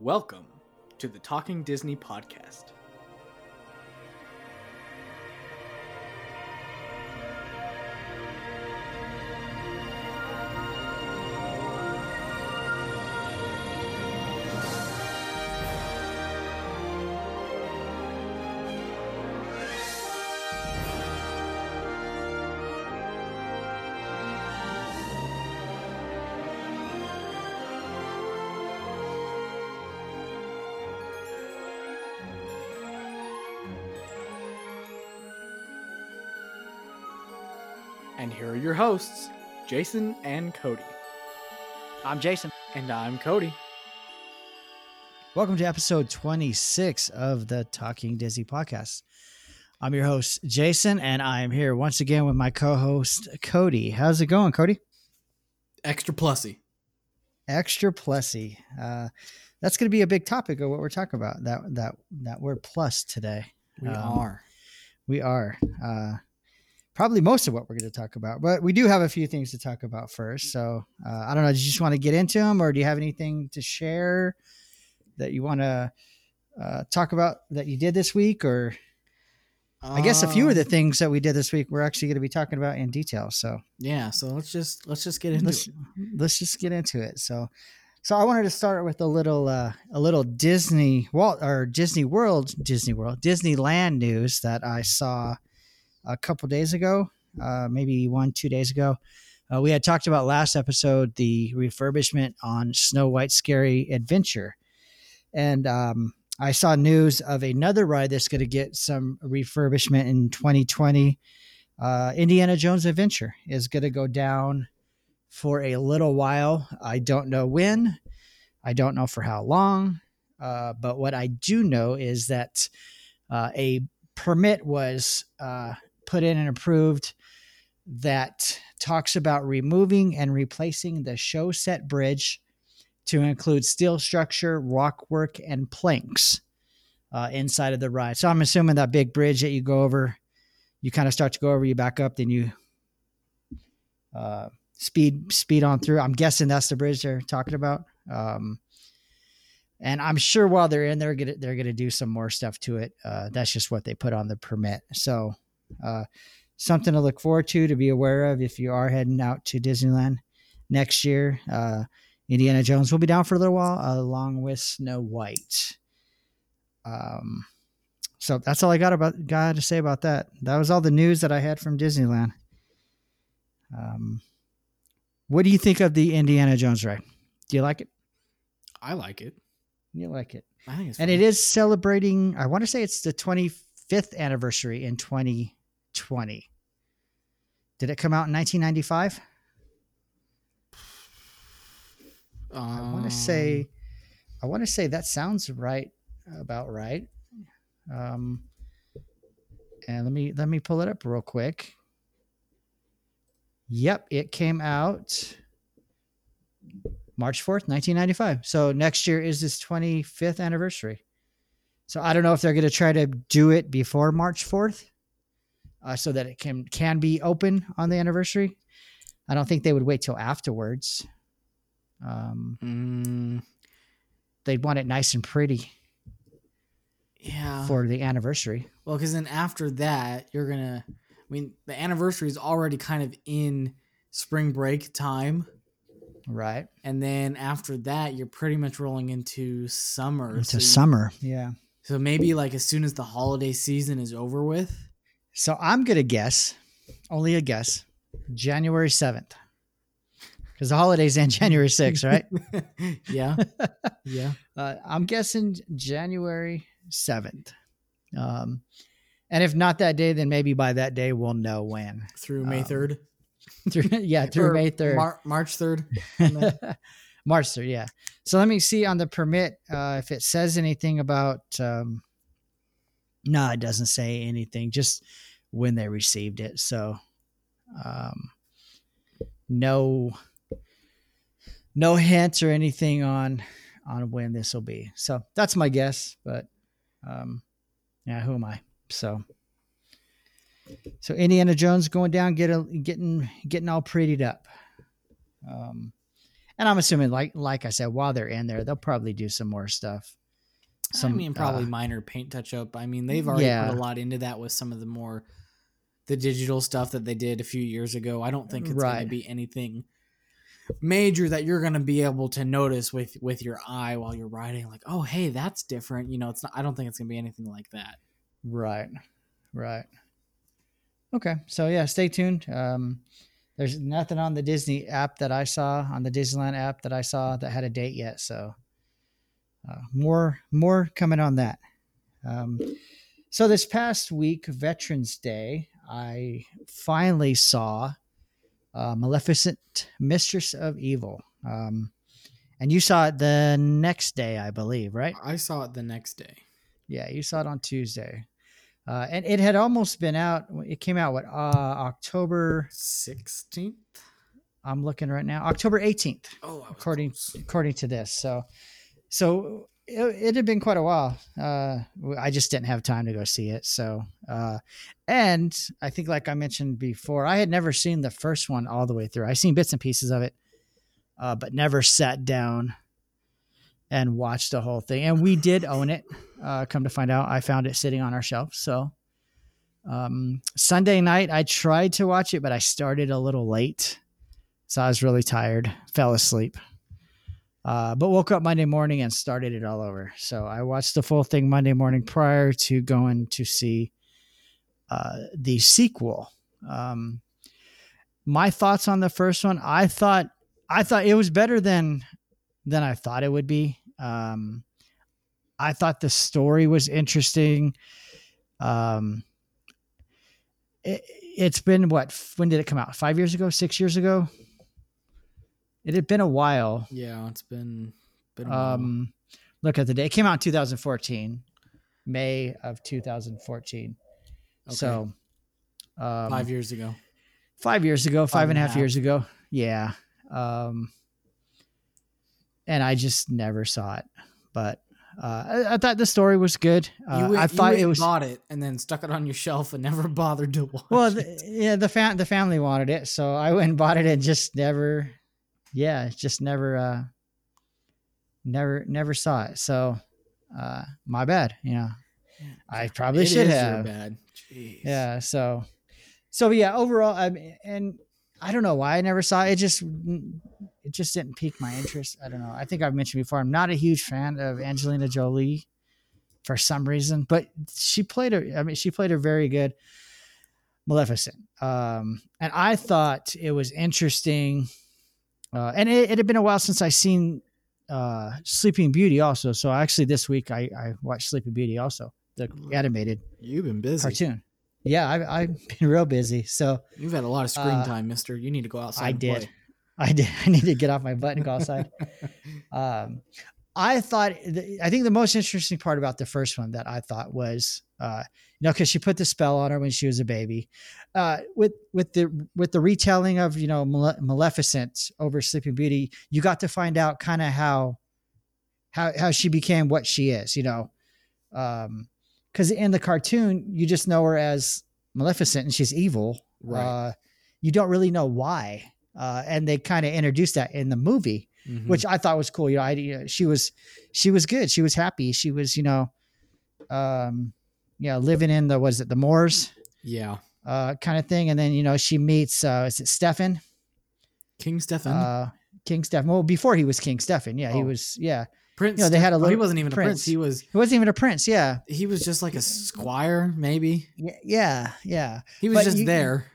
Welcome to the Talking Disney podcast. Your hosts, Jason and Cody. I'm Jason. And I'm Cody. Welcome to episode 26 of the Talking Disney podcast. I'm your host, Jason, and I'm here once again with my co host, Cody. How's it going, Cody? Extra plussy. Extra plussy. Uh, that's going to be a big topic of what we're talking about. That that that word plus today. We Um, are. We are. Uh, probably most of what we're going to talk about, but we do have a few things to talk about first. So uh, I don't know. Do you just want to get into them, or do you have anything to share that you want to uh, talk about that you did this week? Or I guess a few of the Um, things that we did this week we're actually going to be talking about in detail. So Yeah, so let's just let's just get into let's it. let's just get into it. So. So I wanted to start with a little uh, a little Disney Walt or Disney World Disney World Disneyland news that I saw a couple days ago, uh, maybe one two days ago. Uh, we had talked about last episode the refurbishment on Snow White Scary Adventure, and um, I saw news of another ride that's going to get some refurbishment in 2020. Uh, Indiana Jones Adventure is going to go down for a little while. I don't know when. I don't know for how long. Uh, but what I do know is that uh, a permit was uh, put in and approved that talks about removing and replacing the show set bridge to include steel structure, rock work, and planks uh, inside of the ride. So I'm assuming that big bridge that you go over, you kind of start to go over, you back up, then you uh, speed speed on through. I'm guessing that's the bridge they're talking about. Um, and I'm sure while they're in there, gonna, they're going to do some more stuff to it. Uh, that's just what they put on the permit. So, uh, something to look forward to, to be aware of if you are heading out to Disneyland next year. Uh, Indiana Jones will be down for a little while, along with Snow White. Um, so that's all I got about got to say about that. That was all the news that I had from Disneyland. Um, what do you think of the Indiana Jones ride? Do you like it? I like it. You like it? I think it's And it is celebrating. I want to say it's the 25th anniversary in 2020. Did it come out in 1995? I want to say, I want to say that sounds right, about right. Um, and let me let me pull it up real quick. Yep, it came out March 4th, 1995. So next year is this 25th anniversary. So I don't know if they're going to try to do it before March 4th uh, so that it can can be open on the anniversary. I don't think they would wait till afterwards. Um, Mm, they'd want it nice and pretty yeah. for the anniversary. Well, because then after that, you're gonna. I mean, the anniversary is already kind of in spring break time, Right. and then after that, you're pretty much rolling into summer. Into so you- summer. Yeah. So maybe like as soon as the holiday season is over with. So I'm going to guess, only a guess, January 7th. Because the holidays end January 6th, right? yeah. Yeah. Uh, I'm guessing January 7th. Um, and if not that day, then maybe by that day we'll know when. Through May Um, 3rd. Through, yeah, through Or May 3rd. Mar- March 3rd. March 3rd, yeah. So let me see on the permit uh, if it says anything about. Um, no, it doesn't say anything, just when they received it. So um, no no hints or anything on on when this will be. So that's my guess, but um, yeah, who am I? So so Indiana Jones going down, get a, getting getting all prettied up. Um, and I'm assuming, like like I said, while they're in there, they'll probably do some more stuff. I mean, probably uh, minor paint touch up. I mean, they've already Yeah. put a lot into that with some of the more the digital stuff that they did a few years ago. I don't think it's going to be anything major that you're going to be able to notice with with your eye while you're riding. Like, oh, hey, that's different. You know, it's not. I don't think it's going to be anything like that. Right. Right. Okay. So yeah, stay tuned. Um, there's nothing on the Disney app that I saw on the Disneyland app that I saw that had a date yet. So uh, more more coming on that. Um, so this past week, Veterans Day, I finally saw uh, Maleficent, Mistress of Evil. Um, and you saw it the next day, I believe, right? I saw it the next day. Yeah, you saw it on Tuesday. Uh, and it had almost been out. It came out what uh, October. 16th? I'm looking right now. October 18th, Oh, according close. according to this. So, so it, it had been quite a while. Uh, I just didn't have time to go see it. So, uh, and I think, like I mentioned before, I had never seen the first one all the way through. I seen bits and pieces of it, uh, but never sat down and watched the whole thing. And we did own it. Uh, come to find out, I found it sitting on our shelf. So, um, Sunday night, I tried to watch it, but I started a little late. So I was really tired, fell asleep. Uh, but woke up Monday morning and started it all over. So I watched the full thing Monday morning prior to going to see uh, the sequel. Um, my thoughts on the first one, I thought I thought it was better than than I thought it would be. Um, I thought the story was interesting. Um, it, it's been what? When did it come out? Five years ago? Six years ago? It had been a while. Yeah, it's been been a while. Um, look at the day. It came out in 2014, May of 2014. Okay. So, um, five years ago. five years ago, five Five and a a half years ago. Yeah. Um, and I just never saw it, but uh, I, I thought the story was good. Uh, went, I thought it was bought it and then stuck it on your shelf and never bothered to watch. well, it. the, yeah. The fam- the family wanted it, so I went and bought it and just never, yeah, just never, uh, never, never saw it. So, uh, my bad. You know, I probably It should have. bad. Jeez. Yeah. So, so yeah. Overall, I mean, and I don't know why I never saw it. It just, it just didn't pique my interest. I don't know. I think I've mentioned before. I'm not a huge fan of Angelina Jolie for some reason, but she played her. I mean, she played her very good. Maleficent. Um, and I thought it was interesting. Uh, and it, it had been a while since I seen uh, Sleeping Beauty also. So actually, this week I, I watched Sleeping Beauty also, the animated You've been busy. cartoon. Yeah, I, I've been real busy. So You've had a lot of screen Uh, time, Mister. You need to go outside. I did. play. I did. I need to get off my butt and go outside. um, I thought, I think the most interesting part about the first one that I thought was, uh, you know, because she put the spell on her when she was a baby. Uh, with with the with the retelling of you know Male- Maleficent over Sleeping Beauty, you got to find out kind of how how how she became what she is. You know, because in the cartoon you just know her as Maleficent and she's evil. Right. Uh, you don't really know why, uh, and they kind of introduced that in the movie Mhm. which I thought was cool. You know, I, you know, she was, she was good. She was happy. She was, you know, um, yeah, living in the, was it the Moors, yeah, uh, kind of thing. And then, you know, she meets, uh, is it Stefan, King Stefan, uh, King Stefan. Well, before he was King Stefan. Yeah. He Oh. was, yeah. Prince. you know, they had a Stefan- oh, he wasn't even a prince. prince. He was. He wasn't even a prince. Yeah. He was just like a squire, maybe. Yeah. Yeah. Yeah. He was But just you- there.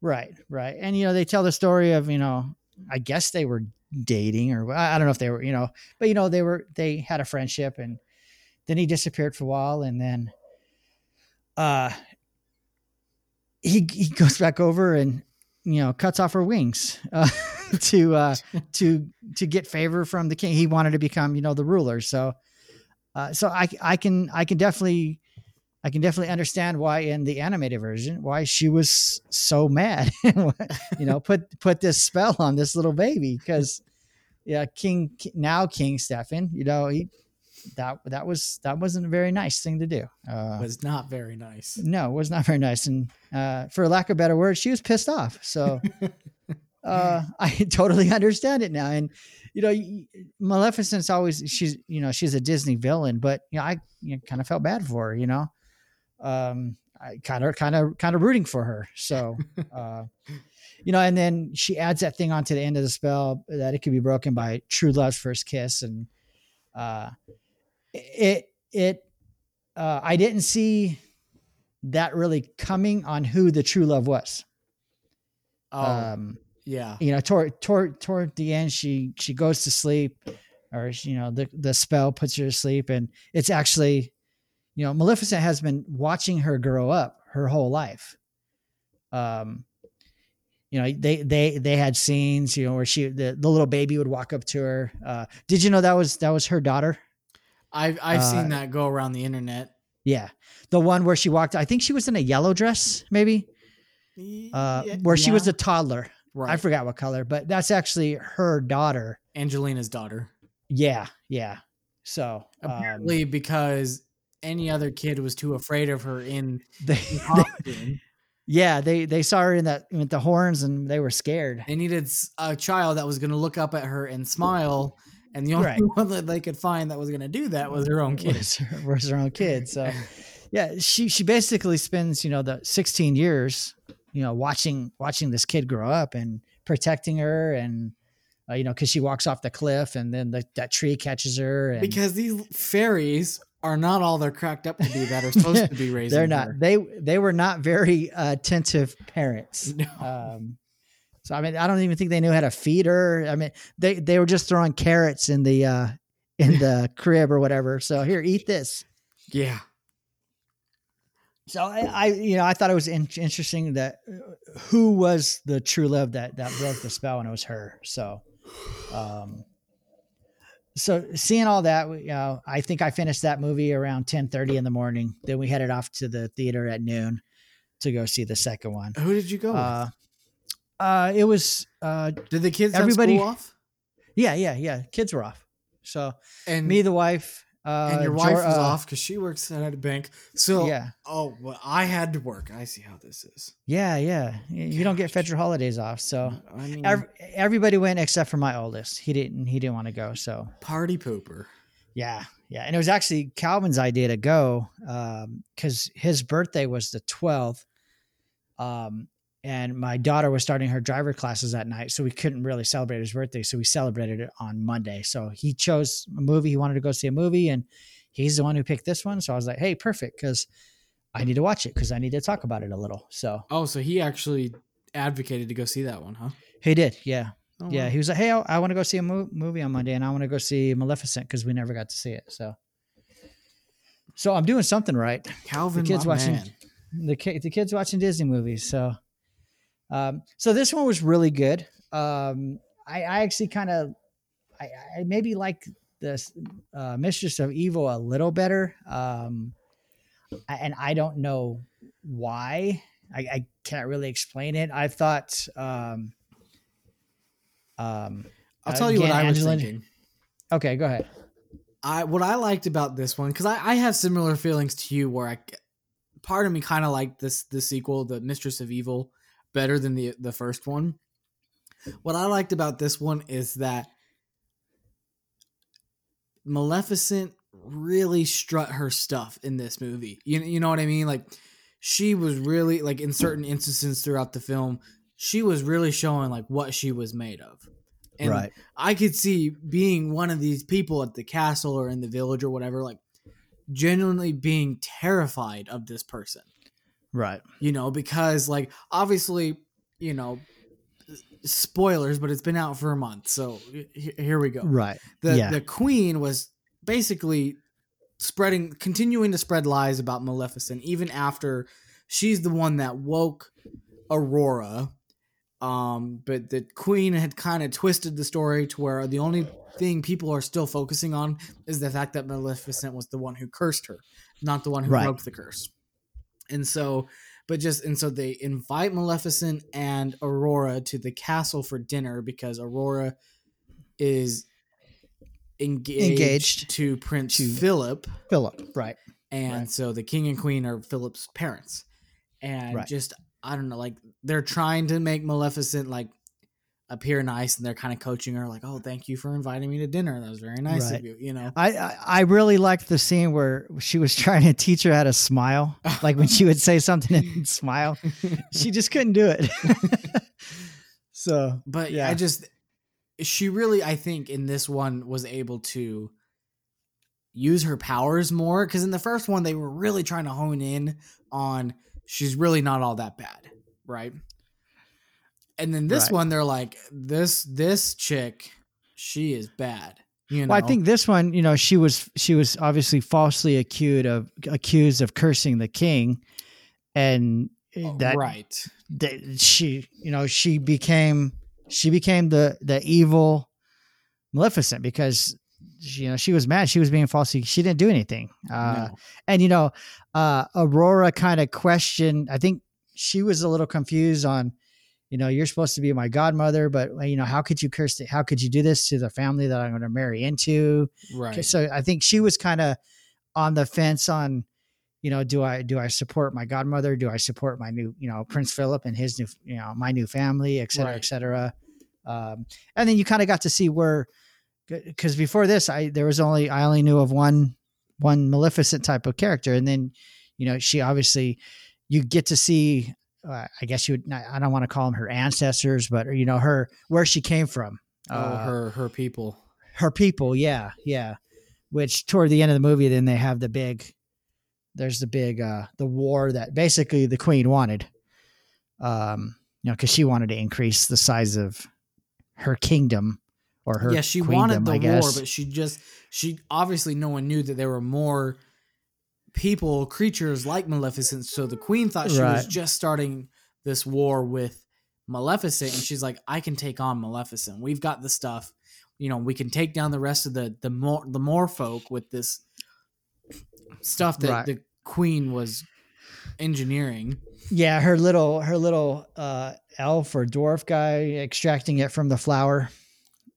Right. Right. And, you know, they tell the story of, you know, I guess they were dating or I don't know if they were, you know, but you know, they were, they had a friendship and then he disappeared for a while and then, uh, he, he goes back over and, you know, cuts off her wings, uh, to, uh, to, to get favor from the king. He wanted to become, you know, the ruler. So, uh, so I, I can, I can definitely, I can definitely understand why in the animated version why she was so mad. you know, put put this spell on this little baby because yeah, King now King Stefan, you know, he that that was that wasn't a very nice thing to do. Uh, was not very nice. no, it was not very nice, and uh, for lack of better words, she was pissed off. So uh, I totally understand it now. And you know, Maleficent's always she's you know she's a Disney villain, but you know I you know, kind of felt bad for her. You know, um, I kind of kind of kind of rooting for her. So, uh, you know, and then she adds that thing onto the end of the spell that it could be broken by true love's first kiss, and uh, it it uh, I didn't see that really coming on who the true love was. Oh, Um, yeah. you know, toward toward toward the end, she she goes to sleep, or you know, the the spell puts her to sleep, and it's actually, you know, Maleficent has been watching her grow up her whole life. Um, you know, they they they had scenes, you know, where she the, the little baby would walk up to her. Uh, did you know that was that was her daughter? I've I've Uh, seen that go around the internet. Yeah, the one where she walked. I think she was in a yellow dress, maybe, uh, Yeah, where she was a toddler. right. I forgot what color, but that's actually her daughter. Angelina's daughter. Yeah, yeah. So um, Apparently, because any other kid was too afraid of her in, they, in costume. yeah, they they saw her in that with the horns and they were scared. they needed a child that was going to look up at her and smile. And the only Right. one that they could find that was going to do that was her own kid. Was her, was her own kid. So yeah, she she basically spends you know the 16 years you know watching watching this kid grow up and protecting her and uh, you know because she walks off the cliff and then the, that tree catches her and Because these fairies are not all they're cracked up to be that are supposed to be raising. they're not her. they they were not very uh, attentive parents. No. Um, so I mean, I don't even think they knew how to feed her. I mean, they they were just throwing carrots in the uh, in the crib or whatever. So here, eat this. Yeah. So I, I you know, I thought it was in- interesting that uh, who was the true love that that broke the spell, and it was her. So, um, so seeing all that, you know, I think I finished that movie around ten thirty in the morning. Then we headed off to the theater at noon to go see the second one. Who did you go Uh, uh, it was uh. Did the kids everybody- off? yeah, yeah, yeah. Kids were off. So And me, the wife, uh, and your wife Jor- was uh, off because she works at a bank. So Yeah, oh, well, I had to work. I see how this is. yeah, yeah. You don't get federal holidays off, so I mean, ev- everybody went except for my oldest. He didn't. He didn't want to go. So party pooper. yeah, yeah. And it was actually Calvin's idea to go because his birthday was the twelfth, um, and my daughter was starting her driver classes that night, so we couldn't really celebrate his birthday. So we celebrated it on Monday. So he chose a movie. He wanted to go see a movie, and he's the one who picked this one. So I was like, hey, perfect, because I need to watch it because I need to talk about it a little. So Oh, so he actually advocated to go see that one, huh? he did, yeah. Oh, yeah, wow. he was like, "Hey, I, I want to go see a mo- movie on Monday, and I want to go see Maleficent because we never got to see it." So, so I'm doing something right. Calvin, kids my watching- man. The ki- the kids watching Disney movies. So, um, so this one was really good. Um, I, I actually kind of, I, I maybe like the uh, Mistress of Evil a little better. Um, and I don't know why. I, I can't really explain it. I thought. Um, um, I'll tell you what I was thinking. Okay, go ahead. I what I liked about this one because I, I have similar feelings to you where I part of me kind of liked this the sequel, the Mistress of Evil, better than the the first one. What I liked about this one is that Maleficent really strut her stuff in this movie. You you know what I mean? Like she was really like in certain instances throughout the film, she was really showing like what she was made of. And right. I could see being one of these people at the castle or in the village or whatever, like genuinely being terrified of this person, right. you know, because like obviously, you know, spoilers, but it's been out for a month. So here we go. Right. The, yeah. the queen was basically spreading, continuing to spread lies about Maleficent, even after she's the one that woke Aurora. Um, but the queen had kind of twisted the story to where the only thing people are still focusing on is the fact that Maleficent was the one who cursed her, not the one who Right. broke the curse. And so, but just and so they invite Maleficent and Aurora to the castle for dinner because Aurora is engaged, Engaged to Prince to- Philip, Philip. Right. and Right. so the king and queen are Philip's parents, and Right. just I don't know, like they're trying to make Maleficent like appear nice and they're kind of coaching her like, "Oh, thank you for inviting me to dinner. That was very nice Right. of you." You know. I, I I really liked the scene where she was trying to teach her how to smile. Like when she would say something and smile, she just couldn't do it. so But Yeah. I just she really I think in this one was able to use her powers more cuz in the first one they were really trying to hone in on she's really not all that bad, right? And then this Right. one they're like this this chick she is bad. You know. well, I think this one, you know, she was she was obviously falsely accused of accused of cursing the king, and Oh, that right. that she you know she became she became the the evil maleficent because she, you know she was mad she was being falsely she didn't do anything uh No. and you know uh aurora kind of questioned i think she was a little confused on you know you're supposed to be my godmother but you know how could you curse the, how could you do this to the family that i'm going to marry into? Right. so i think she was kind of on the fence on you know do i do i support my godmother? Do i support my new you know prince philip and his new you know my new family? et cetera Right. et cetera. Um, and then you kind of got to see where because before this i there was only i only knew of one one maleficent type of character. And then you know she obviously you get to see uh, i guess you would i don't want to call them her ancestors but you know her where she came from. Oh, Uh, her her people. her people yeah yeah. Which toward the end of the movie then they have the big there's the big uh the war that basically the queen wanted. Um you know because she wanted to increase the size of her kingdom or her yeah, she queendom, wanted the war, but she just she obviously no one knew that there were more people, creatures like Maleficent. So the queen thought she was just starting this war with Maleficent, and she's like, "I can take on Maleficent. We've got the stuff. You know, we can take down the rest of the the more the Moor folk with this stuff that Right. the queen was engineering." yeah her little her little uh elf or dwarf guy extracting it from the flower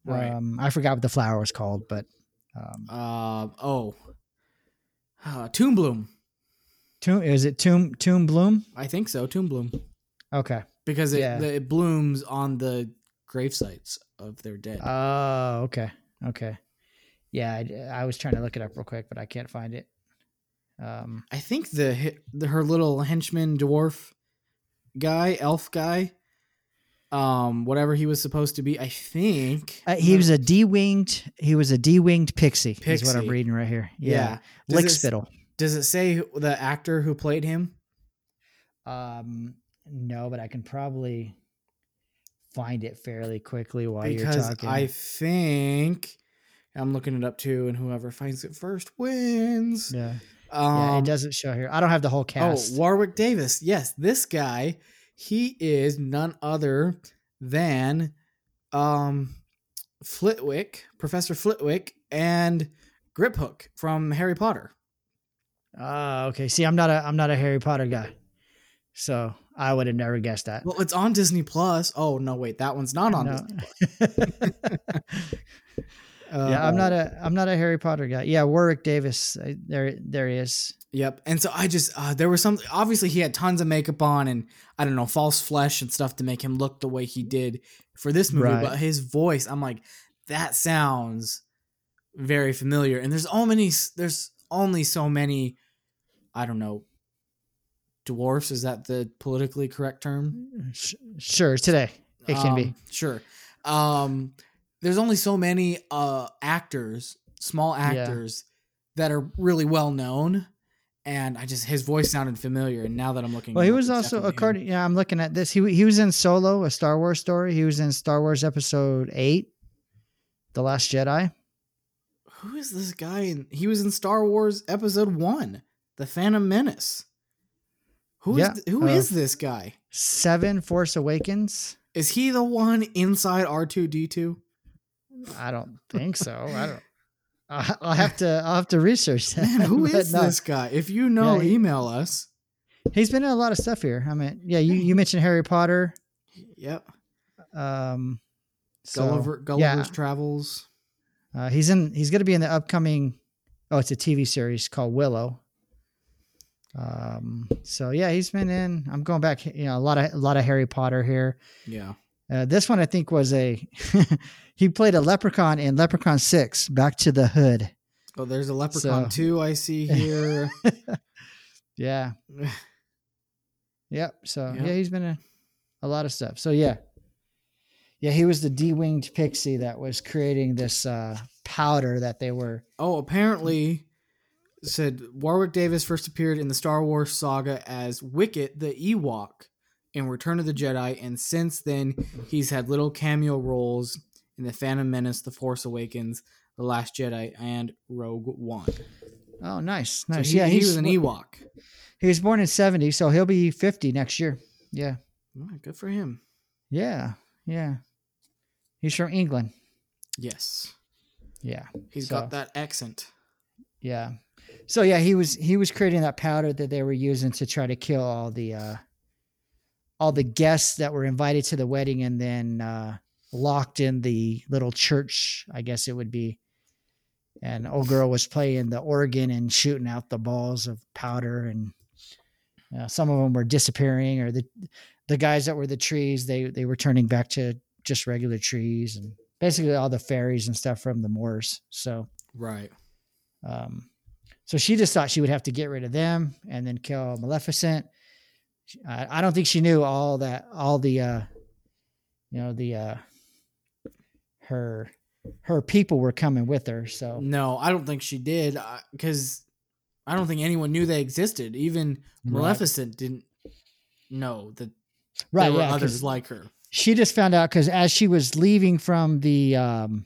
Right. um i forgot what the flower was called but um Uh oh, uh, Tomb Bloom. tomb is it tomb tomb bloom I think so. Tomb Bloom. okay because it, Yeah. the, it blooms on the grave sites of their dead. Oh, okay. Okay. Yeah, I, I was trying to look it up real quick, but I can't find it. Um, I think the, the her little henchman dwarf guy, elf guy, um, whatever he was supposed to be. I think uh, he was a de-winged. He was a de-winged pixie. Is what I'm reading right here. yeah. Yeah, Does it, Lickspittle. does it say the actor who played him? Um, no, but I can probably find it fairly quickly while you're talking. I think I'm looking it up too, and whoever finds it first wins. yeah, Um, yeah, it doesn't show here. I don't have the whole cast. Oh, Warwick Davis. Yes, this guy, he is none other than um Flitwick, Professor Flitwick, and Griphook from Harry Potter. Oh, okay. See, I'm not a I'm not a Harry Potter guy, so I would have never guessed that. Well, it's on Disney Plus. Oh no, wait, that one's not on No. Disney. Uh, yeah, I'm not a I'm not a Harry Potter guy. Yeah, Warwick Davis. I, there there he is. Yep. And so I just uh, there was some obviously he had tons of makeup on and I don't know false flesh and stuff to make him look the way he did for this movie. Right. But his voice, I'm like, that sounds very familiar. And there's all many there's only so many, I don't know, dwarfs. Is that the politically correct term? Sh- Sure, today it can be. Um, Sure. Um, there's only so many uh actors, small actors, that are really well known. And I just his voice sounded familiar, and now that I'm looking, Well, he was also him. according. Yeah, I'm looking at this. He he was in Solo, a Star Wars story. He was in Star Wars Episode Eight, The Last Jedi. Who is this guy? In, he was in Star Wars Episode One, The Phantom Menace. Who is Yeah, th- who uh, is this guy? Seven, Force Awakens. Is he the one inside R two D two? I don't think so. I don't. I'll have to. I'll have to research that. Man, who is no, this guy? If you know, Yeah, he- email us. He's been in a lot of stuff here. I mean, yeah. You you mentioned Harry Potter. Yep, Um, so, Gulliver Gulliver's Travels. Uh, he's in. He's going to be in the upcoming. Oh, it's a TV series called Willow. Um. So yeah, he's been in. I'm going back. You know, a lot of a lot of Harry Potter here. Yeah. Uh, this one I think was a he played a leprechaun in Leprechaun Six, Back to the Hood. Oh, there's a Leprechaun So- 2 I see here. Yeah. Yep. So Yep. yeah, he's been in a lot of stuff. So yeah. Yeah, he was the de-winged pixie that was creating this uh, powder that they were. oh, apparently said Warwick Davis first appeared in the Star Wars saga as Wicket the Ewok in Return of the Jedi, and since then he's had little cameo roles in The Phantom Menace, The Force Awakens, The Last Jedi, and Rogue One. Oh, nice, So nice. he, yeah, he was an Ewok. he was born in '70, so he'll be 50 next year. Yeah, good for him. yeah, yeah. He's from England. Yes, Yeah, he's So- got that accent. yeah. So yeah, he was he was creating that powder that they were using to try to kill all the uh all the guests that were invited to the wedding and then uh locked in the little church, I guess it would be. And old girl was playing the organ and shooting out the balls of powder and uh, some of them were disappearing or the the guys that were the trees they they were turning back to just regular trees and basically all the fairies and stuff from the Moors. So Right. um, so she just thought she would have to get rid of them and then kill Maleficent. She- I, I don't think she knew all that, all the, uh, you know, the, uh, her, her people were coming with her. So No, I don't think she did because I don't think anyone knew they existed. Even Maleficent didn't know that right, there were yeah, 'cause others like her. she just found out because as she was leaving from the, um,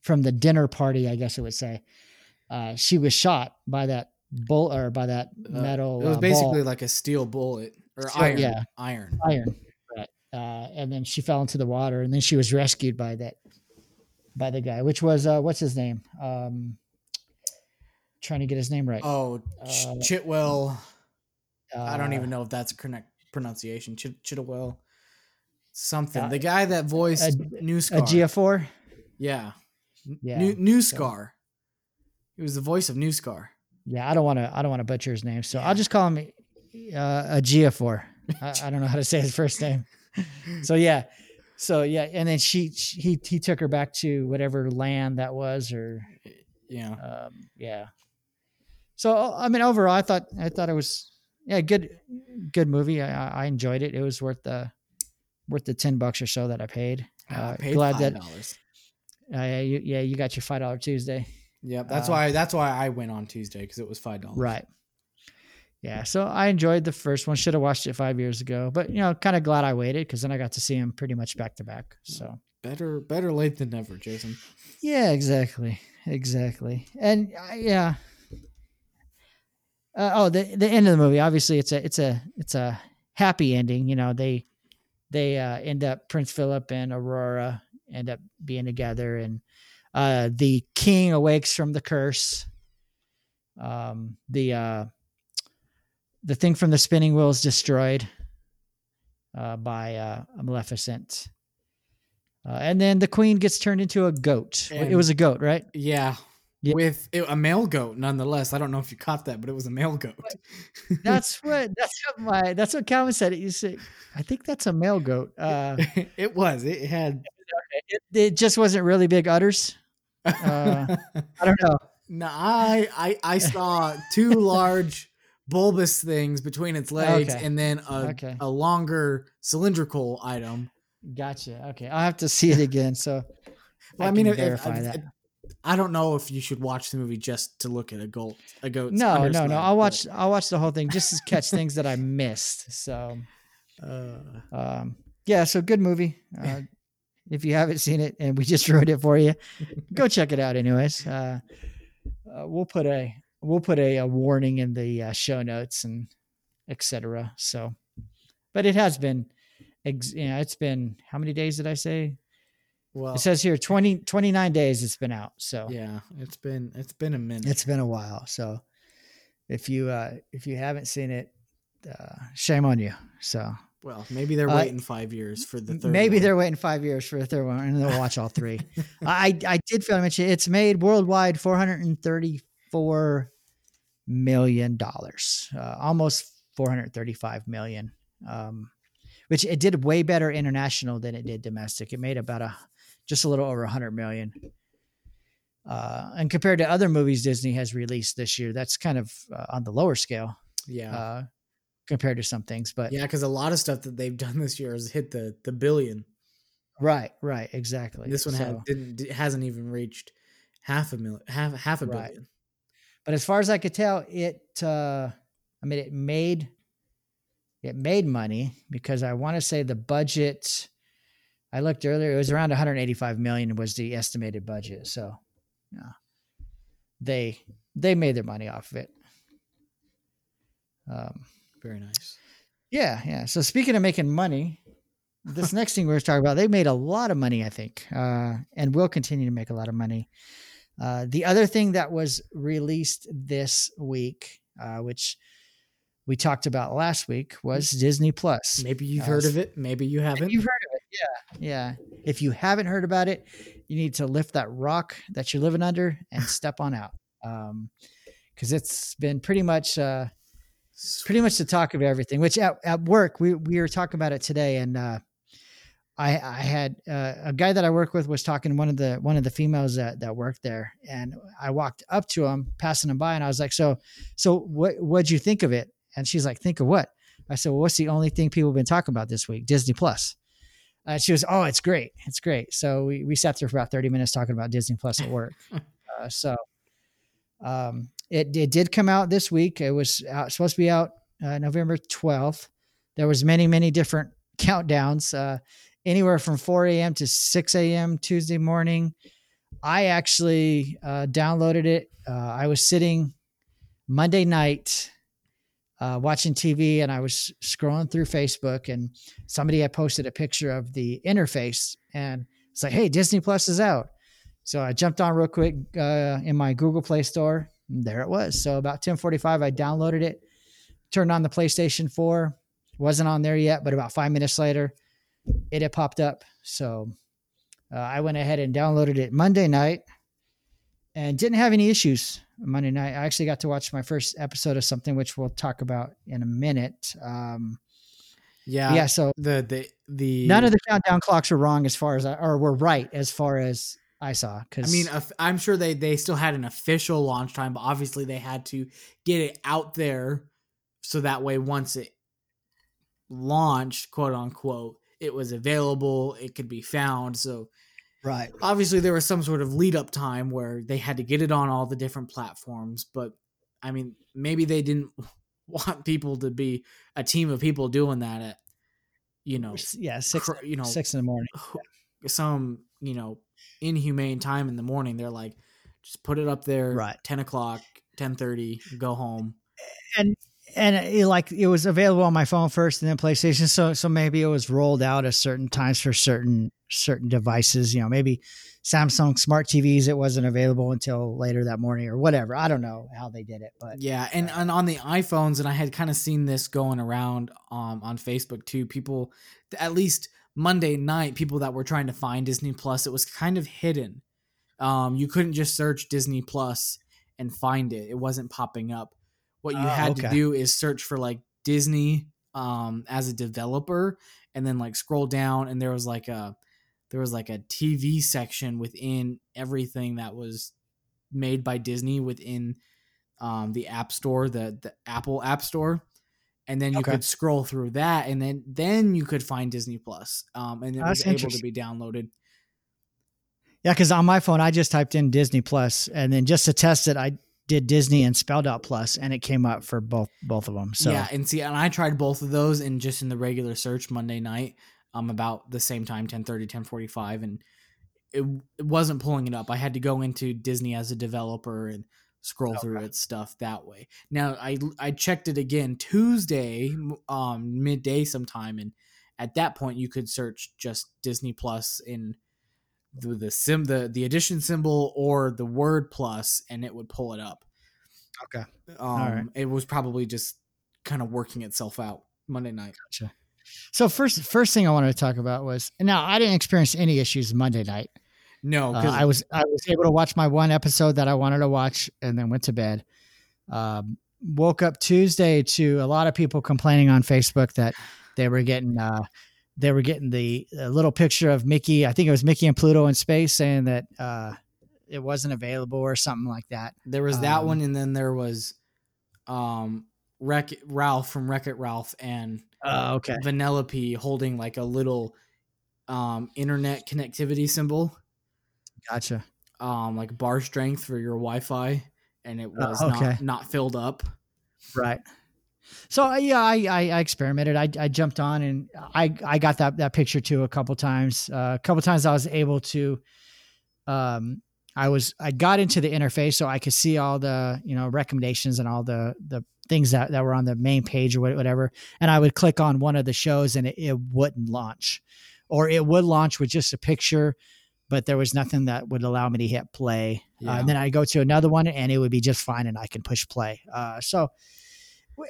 from the dinner party, I guess it would say, uh, she was shot by that bull or by that Uh, metal. It was uh, basically like a steel bullet or iron. yeah. Iron. iron. Right. Uh, and then she fell into the water, and then she was rescued by that by the guy, which was uh, what's his name? Um, trying to get his name right. Oh, Ch- Uh, Chitwell. I don't Uh, even know if that's a correct pronunciation. Chit- Chitwell. Something. Uh, the guy that voiced a- New a Scar. Ejiofor. yeah. Yeah, New, New so-. He was the voice of New Scar. yeah. I don't want to. I don't want to butcher his name, so I'll just call him uh, Ejiofor. I, I don't know how to say his first name. So yeah, so yeah, and then she, she he he took her back to whatever land that was, or Yeah. um, yeah. So I mean, overall, I thought I thought it was yeah good good movie. I, I enjoyed it. It was worth the worth the ten bucks or so that I paid. I Uh, paid glad five that uh, yeah, you, yeah you got your five dollar Tuesday Yep. That's uh, why. That's why I went on Tuesday because it was five dollars. right. Yeah, so I enjoyed the first one. Should have watched it five years ago, but you know, kind of glad I waited because then I got to see him pretty much back to back. So Better. Better late than never, Jason. Yeah, exactly, exactly, and uh, yeah. Uh, oh, the the end of the movie. Obviously, it's a it's a it's a happy ending. You know, they they uh, end up Prince Philip and Aurora end up being together, and uh, the king awakes from the curse. Um, the uh, the thing from the spinning wheel is destroyed uh, by uh, Maleficent. Uh, and then the queen gets turned into a goat. it was a goat, right? Yeah. Yeah. With it, a male goat, nonetheless. I don't know if you caught that, but it was a male goat. That's what that's what my that's what Calvin said. You say, I think that's a male goat. Uh, it was. It had. it, it just wasn't really big udders. Uh, I don't know. no, I, I I saw two large bulbous things between its legs, Okay. and then a Okay. a longer cylindrical item. Gotcha. Okay, I'll have to see it again. So Well, I, I mean, can if- if- verify if- that. I don't know if you should watch the movie just to look at a goat. A goat. no, no, no. I'll watch. I'll watch the whole thing just to catch things that I missed. So Uh, um, yeah, so good movie. Uh, if you haven't seen it and we just wrote it for you, go check it out. Anyways, uh, uh, we'll put a we'll put a, a warning in the uh, show notes and etc. So, but it has been, ex- you know, it's been how many days did I say? well, It says here 20, 29 days it's been out. So yeah, it's been it's been a minute. it's been a while. So if you uh, if you haven't seen it, uh, shame on you. So well, maybe they're Uh, waiting five years for the third. Maybe one. they're waiting five years for the third one, and they'll watch all three. I I did to mention it's made worldwide four hundred and thirty four million dollars, uh, almost four hundred thirty five million, um, which it did way better international than it did domestic. It made about a just a little over a hundred million. Uh, and compared to other movies Disney has released this year, that's kind of uh, on the lower scale Yeah. uh, compared to some things. But yeah, because a lot of stuff that they've done this year has hit the the billion. right, right, exactly. This one So- had didn't hasn't even reached half a million, half half a Right. But as far as I could tell, it uh, I mean it made it made money because I want to say the budget I looked earlier it was around 185 million was the estimated budget. So yeah. They they made their money off of it. Um Very nice. yeah, yeah. So speaking of making money, this next thing we're talking about, they made a lot of money, I think, uh, and will continue to make a lot of money. Uh, the other thing that was released this week, uh, which we talked about last week, was Disney Plus. Maybe you've Uh, heard of it. Maybe you haven't. You've heard of it, yeah, yeah. If you haven't heard about it, you need to lift that rock that you're living under and step on out, because it's been pretty much. Uh, pretty much the talk of everything. Which at, at work we we were talking about it today, and uh, I I had uh, a guy that I work with was talking to one of the one of the females that that worked there, and I walked up to him, passing him by, and I was like, "So so what what'd you think of it?" And she's like, "Think of what?" I said, "Well, what's the only thing people have been talking about this week? Disney Plus." Uh, she was, "Oh, it's great, it's great." So we we sat there for about thirty minutes talking about Disney Plus at work. uh, so um, it it did come out this week. It was out, supposed to be out uh, November twelfth. There was many many different countdowns, uh, anywhere from four a.m. to six a.m. Tuesday morning. I actually uh, downloaded it. Uh, I was sitting Monday night uh, watching TV, and I was scrolling through Facebook, and somebody had posted a picture of the interface, and it's like, "Hey, Disney Plus is out." So I jumped on real quick uh, in my Google Play Store. There it was. So about 10:45, I downloaded it, turned on the PlayStation 4. wasn't on there yet, but about five minutes later, it had popped up. So uh, I went ahead and downloaded it Monday night, and didn't have any issues Monday night. I actually got to watch my first episode of something, which we'll talk about in a minute. Um, yeah. yeah. So The the the none of the countdown clocks are wrong as far as I, or were right as far as I saw. Because I mean, I'm sure they they still had an official launch time, but obviously they had to get it out there so that way once it launched, quote unquote, it was available, it could be found. So right. obviously there was some sort of lead up time where they had to get it on all the different platforms, but I mean, maybe they didn't want people to be a team of people doing that at you know, Yeah, six. you know, six in the morning. some you know inhumane time in the morning they're like just put it up there Right. 10 o'clock 10.30 go home and it, like it was available on my phone first and then PlayStation. So so maybe it was rolled out at certain times for certain certain devices. You know, maybe Samsung smart TVs it wasn't available until later that morning or whatever. I don't know how they did it, but yeah and, and on the iphones and i had kind of seen this going around um, on facebook too people at least monday night people that were trying to find disney plus it was kind of hidden um, you couldn't just search disney plus and find it it wasn't popping up what you Oh, had to do is search for like disney um, as a developer and then like scroll down and there was like a there was like a tv section within everything that was made by disney within um, the app store the, the apple app store. And then you Okay. could scroll through that and then then you could find disney plus um, and it That's was able to be downloaded. Yeah, because on my phone I just typed in Disney Plus and then just to test it, I did Disney and spelled out plus and it came up for both both of them. So. Yeah and see and i tried both of those and just in the regular search monday night um about the same time 1030 1045 and it, it wasn't pulling it up. I had to go into disney as a developer and scroll through its stuff that way. Now i i checked it again tuesday um midday sometime and at that point you could search just disney plus in the, the sim the the addition symbol or the word plus and it would pull it up Okay. um right. it was probably just kind of working itself out monday night Gotcha. So first first thing I wanted to talk about was now I didn't experience any issues Monday night. no Uh, because I was I was able to watch my one episode that I wanted to watch and then went to bed. Um, woke up Tuesday to a lot of people complaining on Facebook that They were getting uh, they were getting the a little picture of Mickey. I think it was Mickey and Pluto in space, saying that uh, it wasn't available or something like that. There was that Um, one, and then there was um Wreck Ralph from Wreck It Ralph and Oh, okay. Vanellope holding like a little um internet connectivity symbol, Gotcha. um like bar strength for your Wi-Fi, and it was okay. not not filled up. Right. So uh, yeah, I, I, I experimented. I, I jumped on and I, I got that, that picture too a couple times. Uh, a couple times I was able to, um, I was I got into the interface so I could see all the you know recommendations and all the the things that, that were on the main page or whatever, and I would click on one of the shows and it, it wouldn't launch, or it would launch with just a picture, but there was nothing that would allow me to hit play. Uh, and then I go to another one and it would be just fine and I can push play. Uh, so,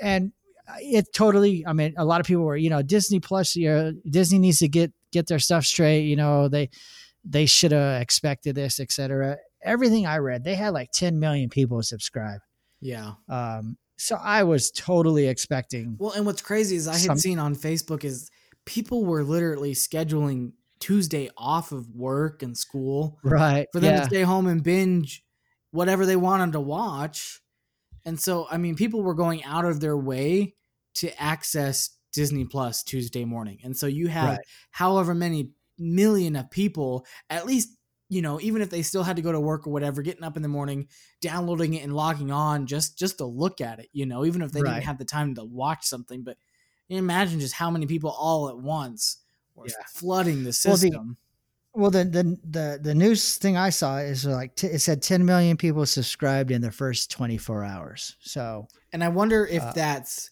and it totally. I mean, a lot of people were you know Disney Plus. You know, Disney needs to get get their stuff straight. You know they they should have expected this, etc. Everything I read, they had like 10 million people subscribe. Yeah. Um, so I was totally expecting. Well, and what's crazy is I had Some- seen on Facebook is people were literally scheduling Tuesday off of work and school Right. for them yeah. to stay home and binge whatever they wanted to watch. And so, I mean, people were going out of their way to access Disney Plus Tuesday morning. And so you had Right. however many million of people, at least, you know, even if they still had to go to work or whatever, getting up in the morning, downloading it and logging on just just to look at it, you know, even if they Right. didn't have the time to watch something. But imagine just how many people all at once were Yeah. flooding the Well, the- system. Well, the, the the the news thing I saw is like t- it said 10 million people subscribed in the first 24 hours. So And I wonder if Uh, that's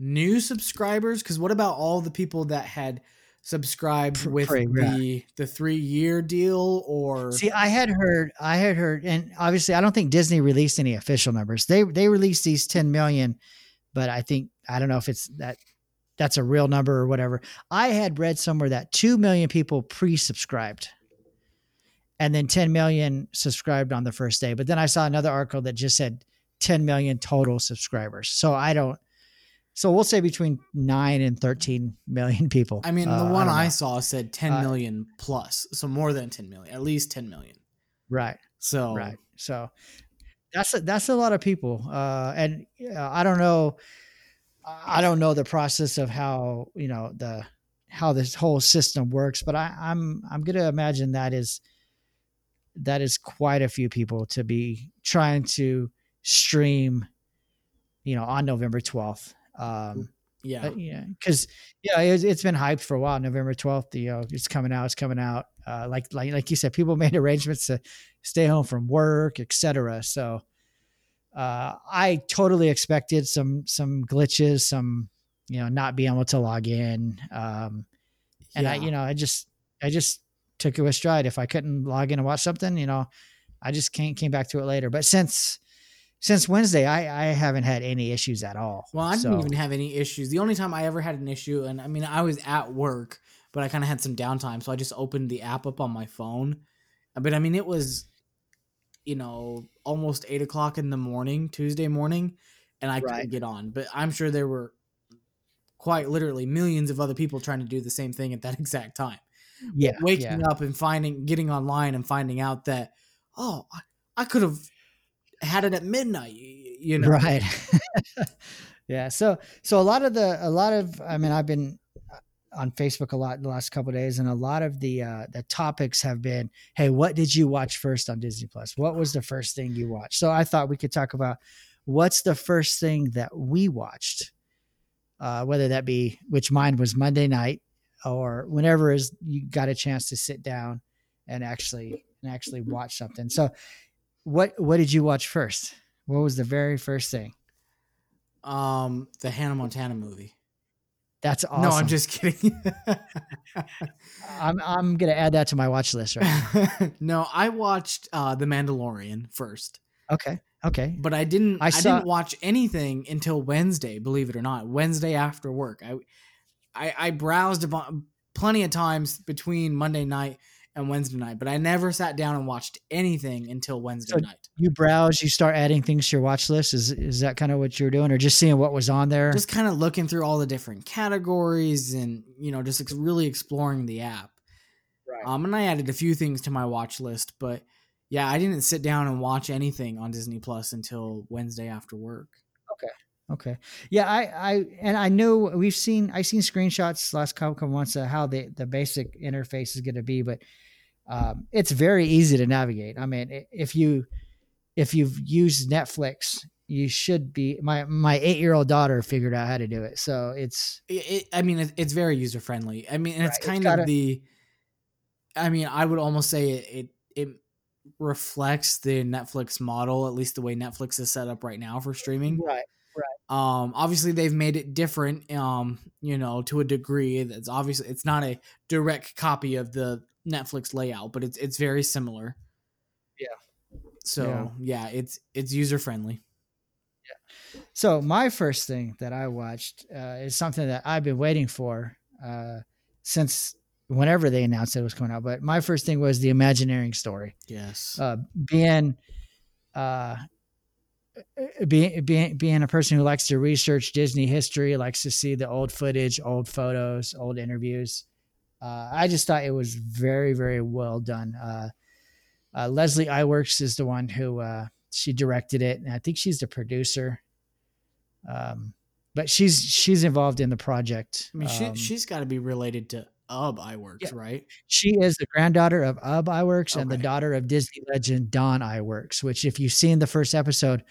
new subscribers. Because what about all the people that had subscribed with yeah. the the three year deal? Or see, I had heard, I had heard, and obviously, I don't think Disney released any official numbers. They they released these 10 million, but I think I don't know if it's that that's a real number or whatever. I had read somewhere that 2 million people pre-subscribed. And then 10 million subscribed on the first day. But then I saw another article that just said 10 million total subscribers. So I don't so we'll say between 9 and 13 million people. I mean, Uh, the one don't I, saw said ten Uh, million plus, so more than ten million, at least ten million. right. So right so that's a, that's a lot of people uh and uh, i don't know i don't know the process of how you know the how this whole system works but i i'm i'm gonna imagine that is that is quite a few people to be trying to stream you know on november 12th um yeah, uh, yeah, because yeah, it's, it's been hyped for a while. November twelfth, you know, it's coming out. It's coming out. Uh, like like like you said, people made arrangements to stay home from work, etc. So, uh, I totally expected some some glitches, some you know, not being able to log in. Um, and I, you know, I just I just took it with stride. If I couldn't log in and watch something, you know, I just came came back to it later. But since since Wednesday, I I haven't had any issues at all. Well, I didn't even have any issues. The only time I ever had an issue, and I mean, I was at work, but I kind of had some downtime, so I just opened the app up on my phone. But I mean, it was, you know, almost eight o'clock in the morning, Tuesday morning, and I couldn't get on. But I'm sure there were quite literally millions of other people trying to do the same thing at that exact time. yeah, Waking yeah. up and finding, getting online and finding out that, oh, I, I could have had it at midnight. You know, right yeah so so a lot of the a lot of i mean i've been on facebook a lot in the last couple of days and a lot of the uh the topics have been hey what did you watch first on disney plus? What was the first thing you watched? So i thought we could talk about what's the first thing that we watched uh whether that be which mine was monday night or whenever is you got a chance to sit down and actually and actually watch something. So what what did you watch first? What was the very first thing? Um, the Hannah Montana movie. That's awesome. No, I'm just kidding. I'm I'm gonna add that to my watch list right. no, I watched uh The Mandalorian first, okay. Okay. but I didn't. I I, didn't watch anything until Wednesday. Believe it or not, Wednesday after work. I I, I browsed about plenty of times between Monday night and Wednesday night, but I never sat down and watched anything until Wednesday So- night. You browse, you start adding things to your watch list. Is is that kind of what you're doing, or just seeing what was on there? Just kind of looking through all the different categories and you know just ex- really exploring the app. right. Um, and I added a few things to my watch list, but yeah, I didn't sit down and watch anything on Disney Plus until Wednesday after work. Okay. Yeah, I, I, and I know we've seen, I've seen screenshots last couple couple months of how the the basic interface is going to be, but um, it's very easy to navigate. I mean, if you if you've used Netflix, you should be. My my eight year old daughter figured out how to do it, so it's It, it, I mean, it, it's very user friendly. I mean, it's Right, it's kind gotta- of the. I mean, I would almost say it, it it reflects the Netflix model, at least the way Netflix is set up right now for streaming. right. Um, obviously they've made it different. Um, you know, to a degree. That's obviously it's not a direct copy of the Netflix layout, but it's it's very similar. Yeah. So yeah, it's it's user friendly. Yeah. So my first thing that I watched uh, is something that I've been waiting for uh, since whenever they announced it was coming out. But my first thing was the Imagineering story. Yes. uh, being uh, being being being a person who likes to research Disney history, likes to see the old footage, old photos, old interviews. Uh, I just thought it was very very well done. Uh, uh, Leslie Iwerks is the one who uh, she directed it, and I think she's the producer. Um, but she's she's involved in the project. I mean, she Um, she's got to be related to Ub Iwerks, Yeah. right? she is the granddaughter of Ub Iwerks and the daughter of Disney legend Don Iwerks. Which, if you've seen the first episode,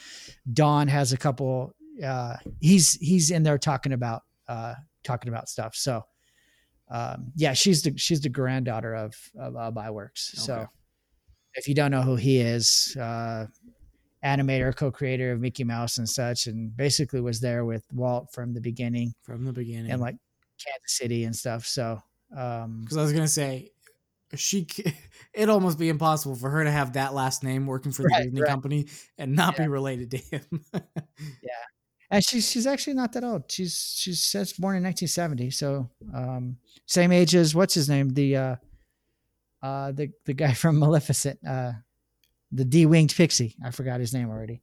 Don has a couple. Uh, he's he's in there talking about uh, talking about stuff. So, um, yeah, she's the she's the granddaughter of of Ub Iwerks. Okay. So, if you don't know who he is, uh, animator, co-creator of Mickey Mouse and such, and basically was there with Walt from the beginning From the beginning. and like Kansas City and stuff. So. Um, because I was gonna say, she it'd almost be impossible for her to have that last name working for the Right, Disney right. company and not Yeah. be related to him. Yeah, and she's she's actually not that old. She's she's says born in 1970, so um, same age as what's his name, the uh, uh, the the guy from Maleficent, uh, the de-winged pixie. I forgot his name already.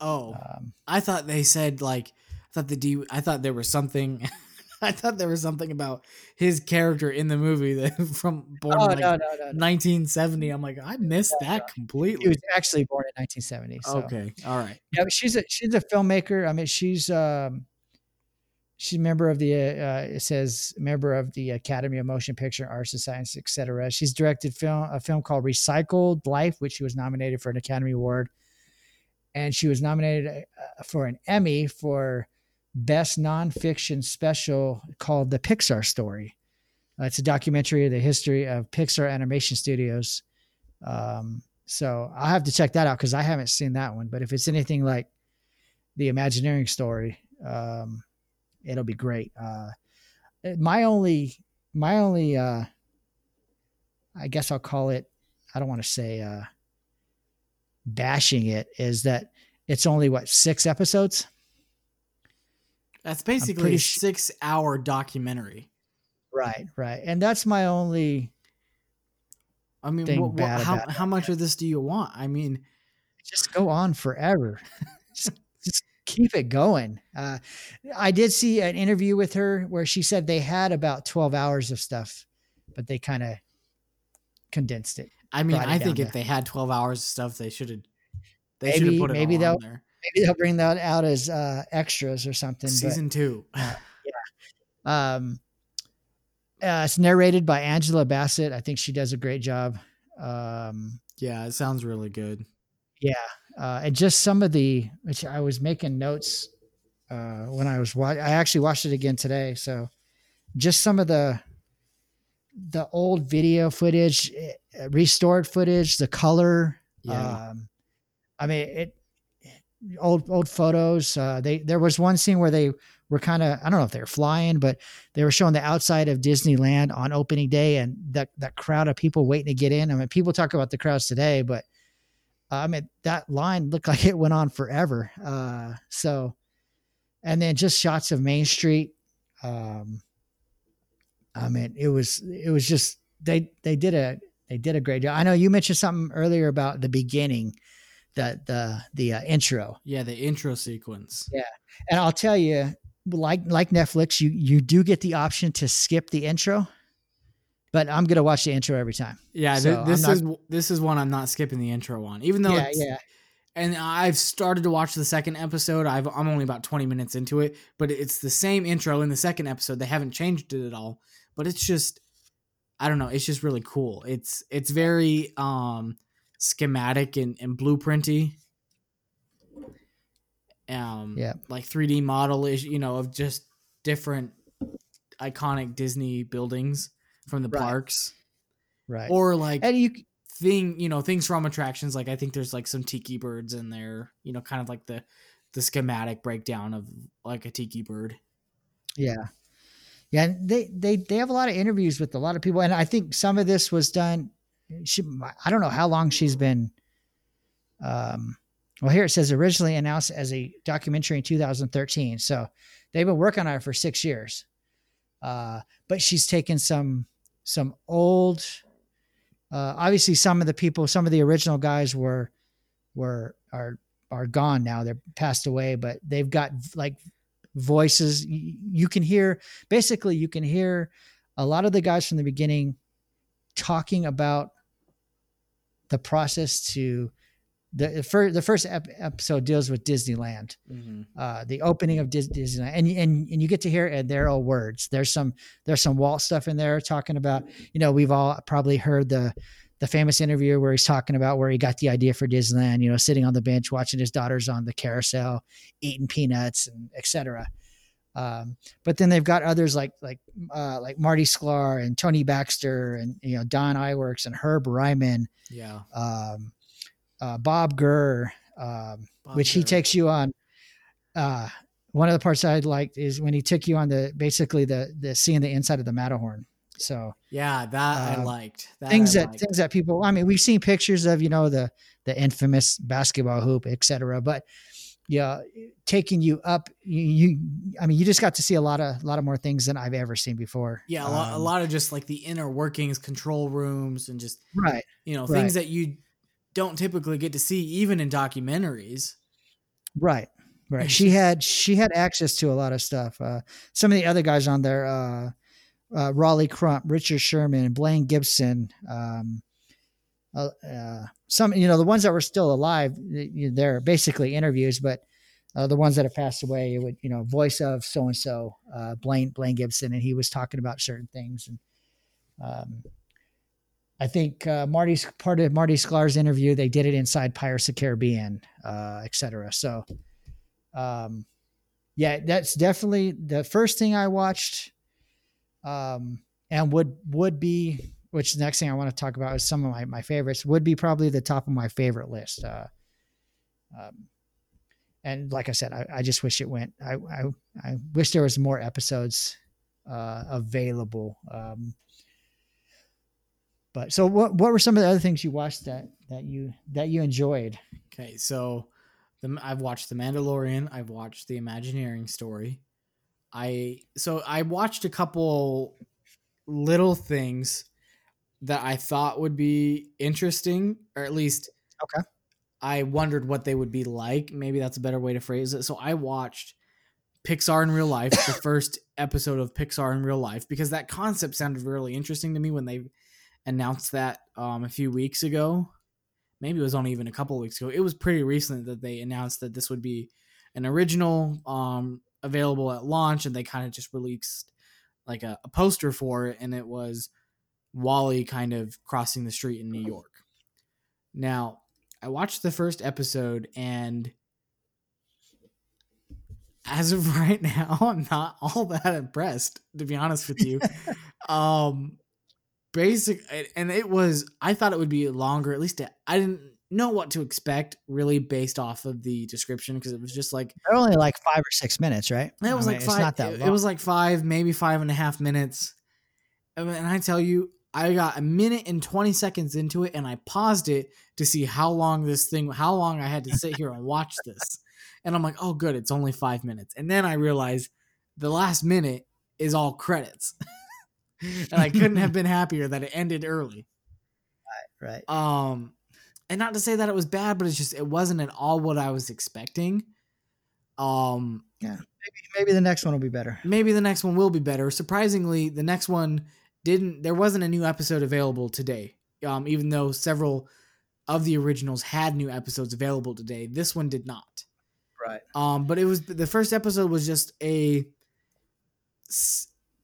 oh, Um, I thought they said like I thought the D. I thought there was something. I thought there was something about his character in the movie that from born oh in like no no no, no. 1970. I'm like I missed that no. he was actually born in 1970. So. Okay, all right. Yeah, she's a she's a filmmaker. I mean, she's um, she's a member of the uh, it says member of the Academy of Motion Picture Arts and Science, etc. She's directed film a film called Recycled Life, which she was nominated for an Academy Award, and she was nominated uh, for an Emmy for best nonfiction special called The Pixar Story. Uh, it's a documentary of the history of Pixar Animation Studios. Um, so I'll have to check that out because I haven't seen that one. But if it's anything like the Imagineering story, um, it'll be great. Uh, my only, my only, uh, I guess I'll call it. I don't want to say uh, bashing it is that it's only what six episodes. That's basically pretty a sh- six-hour documentary. Right, right, and that's my only. I mean, Thing wha- wha- bad how about how much of this do you want? I mean, just go on forever. just, just keep it going. Uh, I did see an interview with her where she said they had about 12 hours of stuff, but they kind of condensed it. I mean, I think if to- they had 12 hours of stuff, they should have. They Maybe- should have put it maybe all they'll- on there. Maybe they'll bring that out as uh, extras or something. Season two. Yeah. um, uh, it's narrated by Angela Bassett. I think she does a great job. Um, yeah, it sounds really good. Yeah, uh, and just some of the which I was making notes uh, when I was watching. I actually watched it again today. So, just some of the the old video footage, eh, restored footage, the color. Yeah. Um, I mean, it old old photos. Uh, they there was one scene where they were kind of I don't know if they were flying, but they were showing the outside of Disneyland on opening day, and that that crowd of people waiting to get in. I mean, people talk about the crowds today, but uh, I mean that line looked like it went on forever. Uh, so, and then just shots of Main Street. Um, I mean, it was it was just they they did a they did a great job. I know you mentioned something earlier about the beginning, the the the uh, intro, Yeah, the intro sequence. Yeah, and I'll tell you, like like Netflix, you you do get the option to skip the intro, but I'm gonna watch the intro every time. Yeah, So, th- this not- is this is one I'm not skipping the intro on, even though yeah, it's, yeah, and I've started to watch the second episode. I've I'm only about 20 minutes into it, but it's the same intro in the second episode. They haven't changed it at all, but it's just I don't know, it's just really cool. It's it's very um schematic and, and blueprinty. Um Yeah. like 3D model is, you know, of just different iconic Disney buildings from the Right. parks right. or like and you thing you know things from attractions like i think there's like some tiki birds in there you know kind of like the the schematic breakdown of like a tiki bird Yeah. Yeah, they they they have a lot of interviews with a lot of people, and I think some of this was done. She, I don't know how long she's been. Um, well, here it says originally announced as a documentary in 2013, so they've been working on it for six years. Uh, but she's taken some some old. Uh, obviously, some of the people, some of the original guys were were are are gone now. They're passed away, but they've got like voices you, you can hear basically you can hear a lot of the guys from the beginning talking about the process to the first the first ep- episode deals with Disneyland uh, the opening of Dis- Disneyland, and and and you get to hear and they're words. There's some there's some Walt stuff in there talking about you know we've all probably heard the the famous interview where he's talking about where he got the idea for Disneyland. You know, sitting on the bench watching his daughters on the carousel, eating peanuts and etc. Um, but then they've got others like like uh, like Marty Sklar and Tony Baxter and you know Don Iwerks and Herb Ryman, yeah um, uh, Bob Gurr. Um, Bob which he takes you on. Uh, one of the parts I liked is when he took you on the basically the the seeing the inside of the Matterhorn. So yeah that i uh, liked that things I that liked. things that people. I mean, we've seen pictures of you know the the infamous basketball hoop, etc. But yeah, taking you up, you, you. I mean, you just got to see a lot of a lot of more things than I've ever seen before. yeah a lot, a Um, lot of just like the inner workings control rooms and just Right. you know Right. things that you don't typically get to see even in documentaries Right. Right. She had she had access to a lot of stuff. Uh, some of the other guys on there, uh, uh, Rolly Crump, Richard Sherman, Blaine Gibson, um, uh, some you know the ones that were still alive. They're basically interviews, but uh, the ones that have passed away, it would you know voice of so and so, Blaine Blaine Gibson, and he was talking about certain things and. Um, I think uh, Marty's part of Marty Sklar's interview. They did it inside Pirates of Caribbean, uh, et. So, um, yeah, that's definitely the first thing I watched, um, and would would be which the next thing I want to talk about is some of my, my favorites would be probably the top of my favorite list. Uh, um, and like I said, I, I just wish it went. I, I I wish there was more episodes uh, available. Um, but so what what were some of the other things you watched that that you that you enjoyed? okay so the, i've watched the mandalorian i've watched the imagineering story i so i watched a couple little things that i thought would be interesting or at least Okay. i wondered what they would be like maybe that's a better way to phrase it so i watched pixar in real life the first episode of pixar in real life because that concept sounded really interesting to me when they announced that um, a few weeks ago maybe it was only even a couple of weeks ago. It was pretty recent that they announced that this would be an original um, available at launch, and they kind of just released like a, a poster for it, and it was WALL-E kind of crossing the street in New York. Now, I watched the first episode, and as of right now, I'm not all that impressed, to be honest with you. um, basic and it was i thought it would be longer at least i didn't know what to expect really based off of the description because it was just like They're only like five or six minutes, right? it was I like mean, five It's not that it, long. it was like five maybe five and a half minutes and i tell you i got a minute and 20 seconds into it and i paused it to see how long this thing how long i had to sit here and watch this and i'm like oh good it's only five minutes and then i realized the last minute is all credits and i couldn't have been happier that it ended early right. right. Um, and not to say that it was bad, but it's just it wasn't at all what I was expecting. Um, yeah Maybe the next one will be better. maybe the next one will be better. Surprisingly, the next one didn't. There wasn't a new episode available today. Um, even though several of the originals had new episodes available today, this one did not. Right. Um, but it was the first episode was just a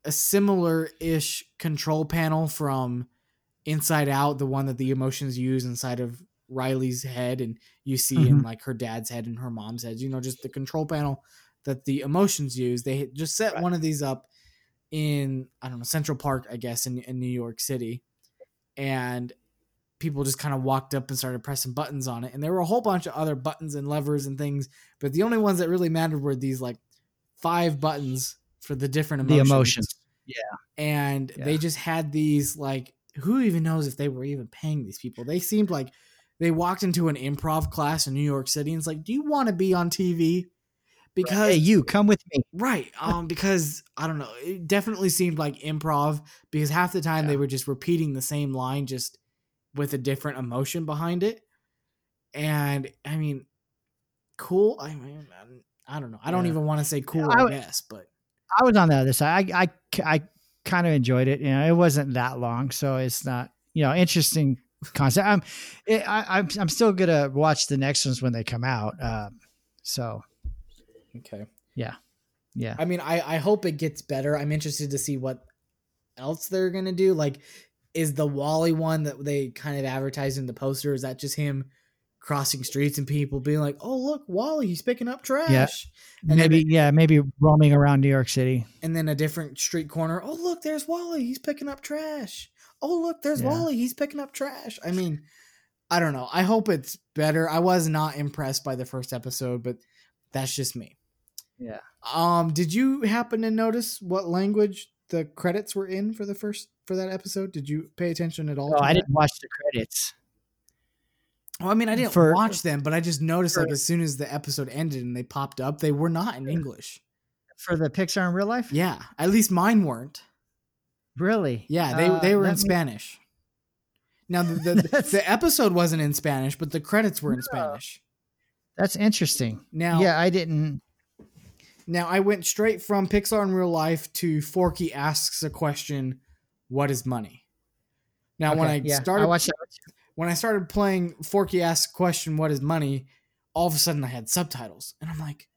a similar ish control panel from Inside Out, the one that the emotions use inside of Riley's head, and you see in Mhm. like her dad's head and her mom's head. You know, just the control panel that the emotions use. They just set Right. one of these up in I don't know Central Park, I guess, in in New York City, and people just kind of walked up and started pressing buttons on it. And there were a whole bunch of other buttons and levers and things, but the only ones that really mattered were these like five buttons for the different The emotions. Yeah. And Yeah. they just had these like who even knows if they were even paying these people? They seemed like they walked into an improv class in New York City and it's like, "Do you want to be on TV?" Because Hey, you come with me. Right. Um, because I don't know, it definitely seemed like improv because half the time they were just repeating the same line just with a different emotion behind it. And I mean, cool. I mean, I don't know. I don't Yeah. even want to say cool, I I, guess, but I was on the other side. I I, I kind of enjoyed it. You know, it wasn't that long, so it's not you know interesting concept. I'm it, I, I'm I'm still gonna watch the next ones when they come out. Um, so okay. yeah, Yeah. I mean, I I hope it gets better. I'm interested to see what else they're gonna do. Like, is the WALL-E one that they kind of advertised in the poster? Is that just him crossing streets and people being like, "Oh, look, WALL-E, he's picking up trash," and then maybe yeah maybe roaming around New York City. and then a different street corner. Oh, look, there's WALL-E, he's picking up trash. Oh, look, there's Yeah. WALL-E, he's picking up trash. I mean, I don't know. I hope it's better. I was not impressed by the first episode, but that's just me. Yeah. Um, did you happen to notice what language the credits were in for the first for that episode? Did you pay attention at all? Oh, I didn't watch the credits. Well, I mean, I didn't For- watch them, but I just noticed like as soon as the episode ended and they popped up, they were not in English. For the Pixar in real life? Yeah, at least mine weren't. Really? Yeah, they Uh, they were in Spanish. Now the the, the episode wasn't in Spanish, but the credits were in No. Spanish. That's interesting. Now, yeah, I didn't. Now I went straight from Pixar in real life to Forky asks a question, "What is money?" Now, when I yeah, started I watched when I started playing Forky asks a question, "What is money?" All of a sudden, I had subtitles, and I'm like,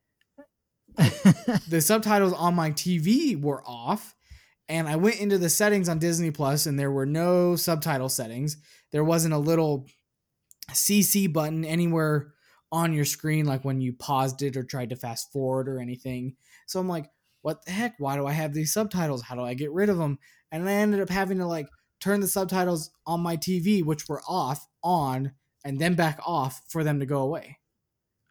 the subtitles on my TV were off, and I went into the settings on Disney Plus, and there were no subtitle settings. There wasn't a little CC button anywhere on your screen, like when you paused it or tried to fast forward or anything. So I'm like, what the heck? Why do I have these subtitles? How do I get rid of them? And I ended up having to like turn the subtitles on my TV, which were off, on, and then back off for them to go away.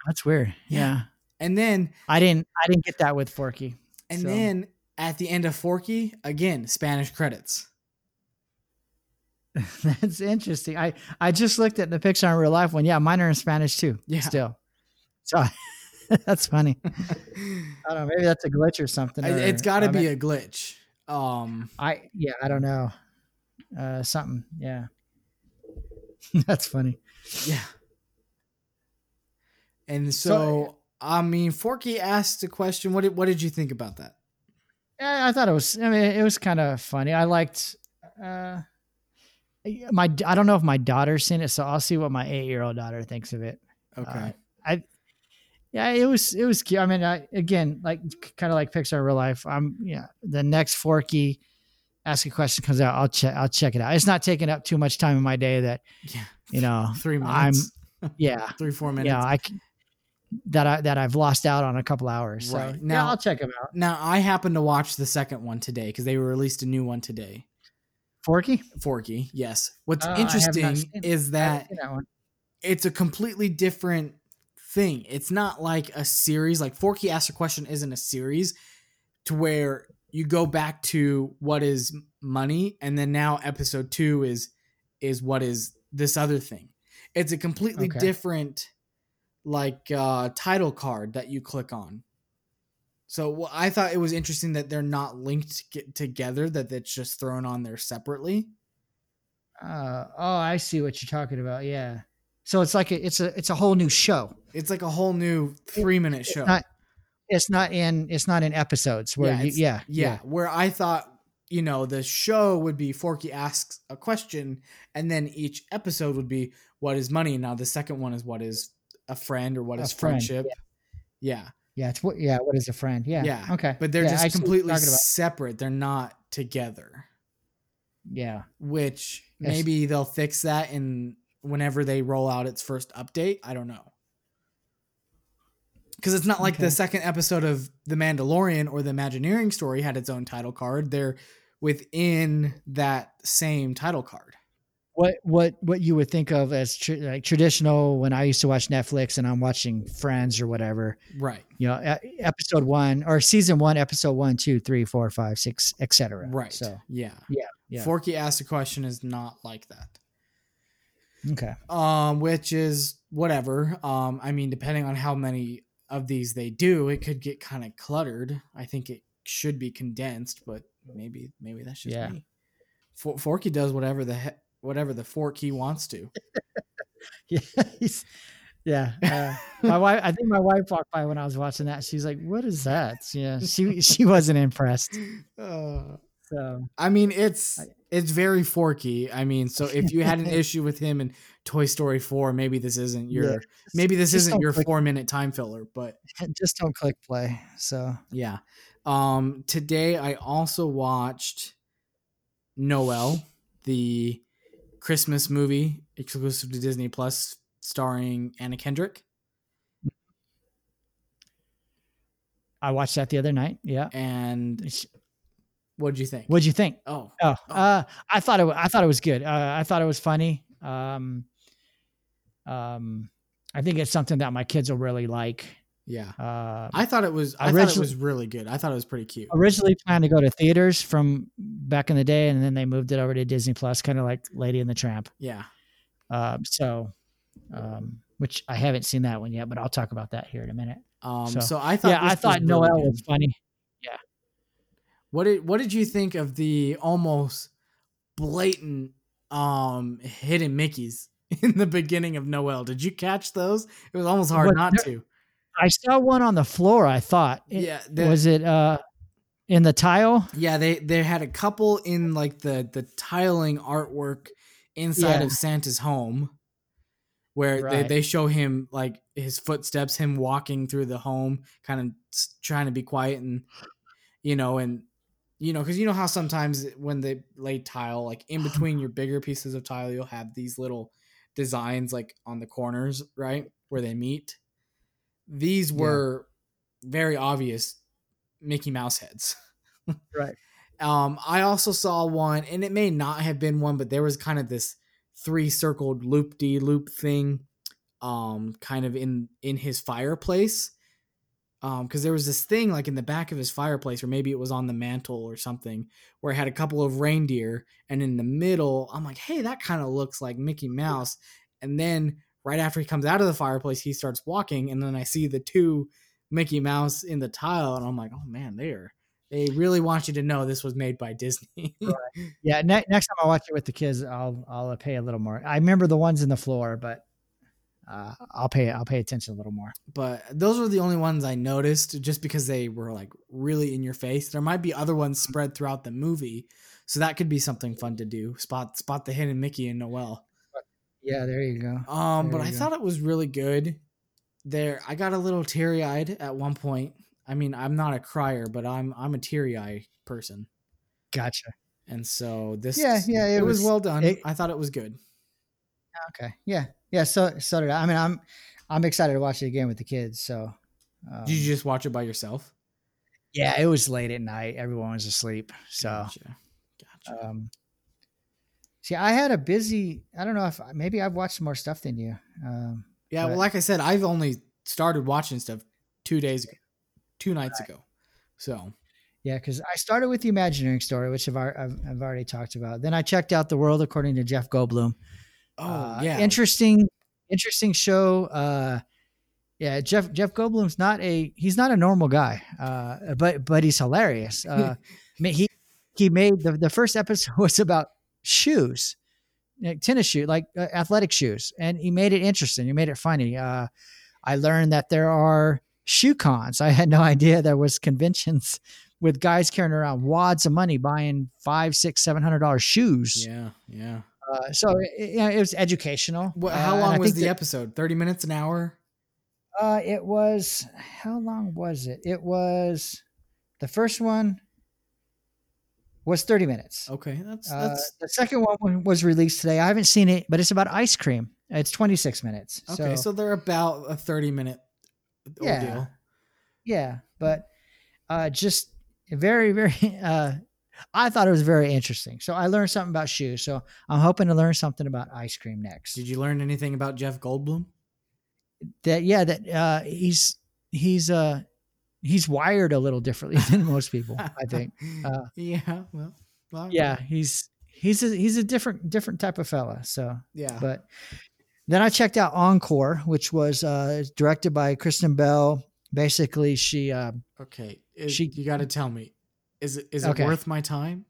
That's weird. Yeah. Yeah. And then I didn't. I didn't get that with Forky. And So- then at the end of Forky, again, Spanish credits. That's interesting. I I just looked at the picture on real life one. Yeah, mine are in Spanish too. Yeah. Still. So that's funny. I don't know. Maybe that's a glitch or something. or- it's got to be a glitch. Um, I yeah. I don't know. Uh, something. Yeah. that's funny. yeah. And so, So- I mean, Forky asked a question. What did what did you think about that? Yeah, I thought it was. I mean, it was kind of funny. I liked. Uh, my I don't know if my daughter's seen it, so I'll see what my eight year old daughter thinks of it. Okay. Uh, I yeah, it was it was cute. I mean, I, again, like kind of like Pixar real life. I'm yeah. The next Forky ask a question comes out, I'll check I'll check it out. It's not taking up too much time in my day that yeah. you know Three I'm yeah Three four minutes. yeah I c- that I that I've lost out on a couple hours. So Right. yeah, Now- I'll check them out. Now I happened to watch the second one today because they released a new one today. Forky. Forky, yes. What's not interesting is that that it's a completely different thing. It's not like a series. Like Forky Asks a Question isn't a series to where you go back to what is money and then now episode 2 is is what is this other thing. It's a completely Okay. different like uh title card that you click on. So well, I thought it was interesting that they're not linked get together that it's just thrown on there separately. Uh, oh, I see what you're talking about. Yeah. So it's like a, it's a it's a whole new show. It's like a whole new three minute show. not- It's not in it's not in episodes where Yeah, you, it's- yeah yeah, where I thought you know the show would be Forky asks a question, and then each episode would be what is money. Now the second one is what is a friend or what A is friend, friendship. Yeah. yeah it's what yeah what is a friend yeah Yeah, okay but they're Yeah, just see completely separate. They're not together. yeah Which Yes. maybe they'll fix that in whenever they roll out its first update. I don't know. Because it's not like Okay. the second episode of The Mandalorian or the Imagineering story had its own title card. They're within that same title card. What what what you would think of as tr- like traditional when I used to watch Netflix and I'm watching Friends or whatever Right. you know episode one or season one episode one two three four five six etc Right. so yeah. Yeah, yeah. Forky asked a question is not like that. okay Um, which is whatever. Um, I mean, depending on how many of these they do, it could get kind of cluttered. I think it should be condensed, but maybe maybe that's just Yeah. me. For- Forky does whatever the he- whatever the fork he wants to. yeah yeah uh, my wife I think my wife walked by when I was watching that she's like what is that yeah she she wasn't impressed Uh, so I mean, it's it's very forky. I mean, so if you had an issue with him in Toy Story four, maybe this isn't your Yeah. maybe this Just isn't your click- four minute time filler, but just don't click play so Yeah. Um today I also watched Noel, the Christmas movie exclusive to Disney Plus starring Anna Kendrick I watched that the other night yeah and what'd you think? what'd you think Oh, Oh, Oh. uh, I thought it. I thought it was good. Uh, I thought it was funny. Um, um, I think it's something that my kids will really like. Yeah. Uh, I thought it was I thought it was really good. I thought it was pretty cute. originally planned to go to theaters from back in the day, and then they moved it over to Disney Plus, kind of like Lady and the Tramp. Yeah. Um, so, um, which I haven't seen that one yet, but I'll talk about that here in a minute. Um So, so, I thought yeah, I thought really Noel was funny. Yeah. What did what did you think of the almost blatant um hidden Mickeys in the beginning of Noel? Did you catch those? It was almost hard not there- to. I saw one on the floor. I thought, It- Yeah, the- was it uh, in the tile? Yeah, they they had a couple in like the the tiling artwork inside Yeah. of Santa's home where they, they show him like his footsteps, him walking through the home, kind of trying to be quiet and you know, and you know, because you know how sometimes when they lay tile, like in between your bigger pieces of tile, you'll have these little designs like on the corners, right? Where they meet. These Yeah. were very obvious Mickey Mouse heads. Right. Um, I also saw one, and it may not have been one, but there was kind of this three circled loop de loop thing, um, kind of in in his fireplace. Um, because there was this thing like in the back of his fireplace, or maybe it was on the mantle or something, where it had a couple of reindeer, and in the middle, I'm like, hey, that kind of looks like Mickey Mouse. And then right after he comes out of the fireplace, he starts walking, and then I see the two Mickey Mouse in the tile, and I'm like, oh man, they are they really want you to know this was made by Disney. Yeah, ne- next time I watch it with the kids, I'll I'll pay a little more. I remember the ones in the floor, but uh, I'll pay I'll pay attention a little more. but those were the only ones I noticed just because they were like really in your face. There might be other ones spread throughout the movie, so that could be something fun to do. Spot spot the hidden Mickey and Noel. Yeah, there you go. Um, There but I go. thought it was really good. There, I got a little teary eyed at one point. I mean, I'm not a crier, but I'm I'm a teary eye person, Gotcha. and so this Yeah, yeah, it, it was, was- well done. it- I thought it was good. Okay. Yeah. Yeah. So so did I. I mean, I'm I'm excited to watch it again with the kids. So. Um, Did you just watch it by yourself? yeah, it was late at night. Everyone was asleep. So. Gotcha. Gotcha. Um, see, I had a busy. I don't know if maybe I've watched more stuff than you. Um, Yeah, well, like I said, I've only started watching stuff two days ago, two nights ago. So yeah, because I started with the Imagineering story, which I've, I've I've already talked about. Then I checked out the world according to Jeff Goldblum. oh Uh, yeah, interesting, interesting show. Uh, yeah, Jeff Jeff Goldblum's not a he's not a normal guy, uh, but but he's hilarious. Uh, he he made the the first episode was about shoes, like tennis shoe, like uh, athletic shoes, and he made it interesting. He made it funny. Uh, I learned that there are shoe cons. I had no idea there was conventions with guys carrying around wads of money buying five, six, seven hundred dollars shoes. Yeah, yeah. Uh, so it, it, was educational. Well, how Uh, long I was the that- episode? Thirty minutes, an hour? Uh, it was how long was it? It was the first one was thirty minutes. Okay, that's Uh, the second one was released today. I haven't seen it, but it's about ice cream. It's twenty six minutes. okay. So, they're about a thirty minute deal. Yeah. ordeal. yeah, but uh, just very, very. Uh, I thought it was very interesting. So I learned something about shoes. So I'm hoping to learn something about ice cream next. Did you learn anything about Jeff Goldblum? that yeah, that uh, he's he's uh he's wired a little differently than most people. I think. Uh, yeah. Well. well Yeah, he's he's a, he's a different different type of fella. So, Yeah. but then I checked out Encore, which was uh, directed by Kristen Bell. Basically, she uh, okay. Is, she- you got to tell me. Is it is Okay. it worth my time?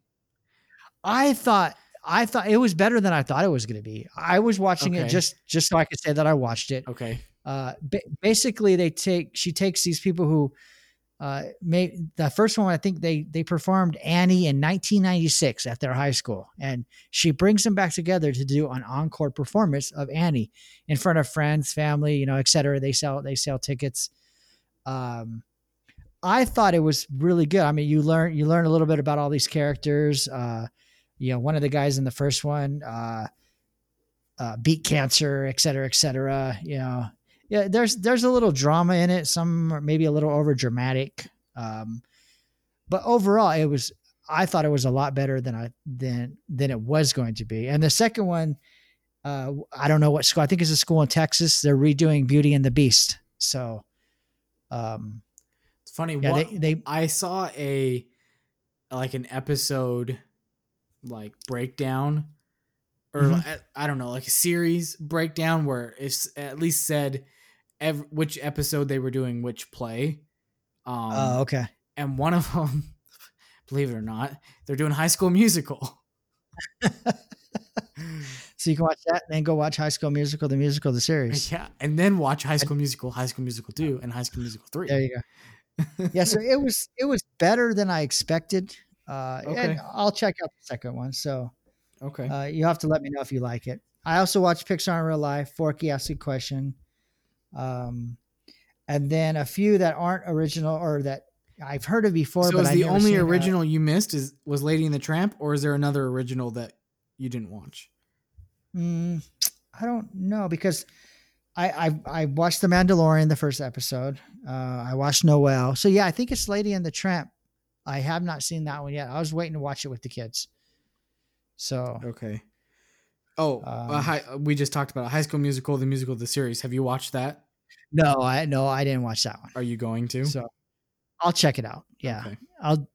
I thought I thought it was better than I thought it was going to be. I was watching it just just so I could say that I watched it. Okay. Uh, ba- basically, they take she takes these people who uh, the first one. I think they they performed Annie in 1996 at their high school, and she brings them back together to do an encore performance of Annie in front of friends, family, you know, et cetera. They sell they sell tickets. Um, I thought it was really good. I mean, you learn you learn a little bit about all these characters. Uh, you know, one of the guys in the first one uh, uh, beat cancer, et cetera, et cetera. You know, yeah, there's there's a little drama in it. Some are maybe a little over dramatic, um, but overall, it was. I thought it was a lot better than I than than it was going to be. And the second one, uh, I don't know what school. I think it's a school in Texas. They're redoing Beauty and the Beast. So, um, It's funny. yeah, what, they, they I saw a like an episode like breakdown or Mhm. I- I don't know, like a series breakdown where it's at least said ev- which episode they were doing which play. Um Oh, okay. and one of them believe it or not, they're doing High School Musical. So you can watch that, and then go watch High School Musical, the musical, the series. yeah, and then watch High School Musical, High School Musical 2 and High School Musical 3. There you go. Yeah, so it was it was better than I expected. Uh, Okay. and I'll check out the second one. So okay. uh, you have to let me know if you like it. I also watched Pixar in Real Life, Forky Ask a Question, um, and then a few that aren't original or that I've heard of before. so but is the only original you missed is was Lady and the Tramp or is there another original that you didn't watch? Mm, I don't know because I, I I watched The Mandalorian the first episode. Uh, I watched Noel. So yeah, I think it's Lady and the Tramp. I have not seen that one yet. I was waiting to watch it with the kids. So Okay. Oh, uh, Um, hi, we just talked about. High School Musical, the musical, of the series. Have you watched that? no, I no, I didn't watch that one. Are you going to? So I'll check it out. Yeah, Okay. I'll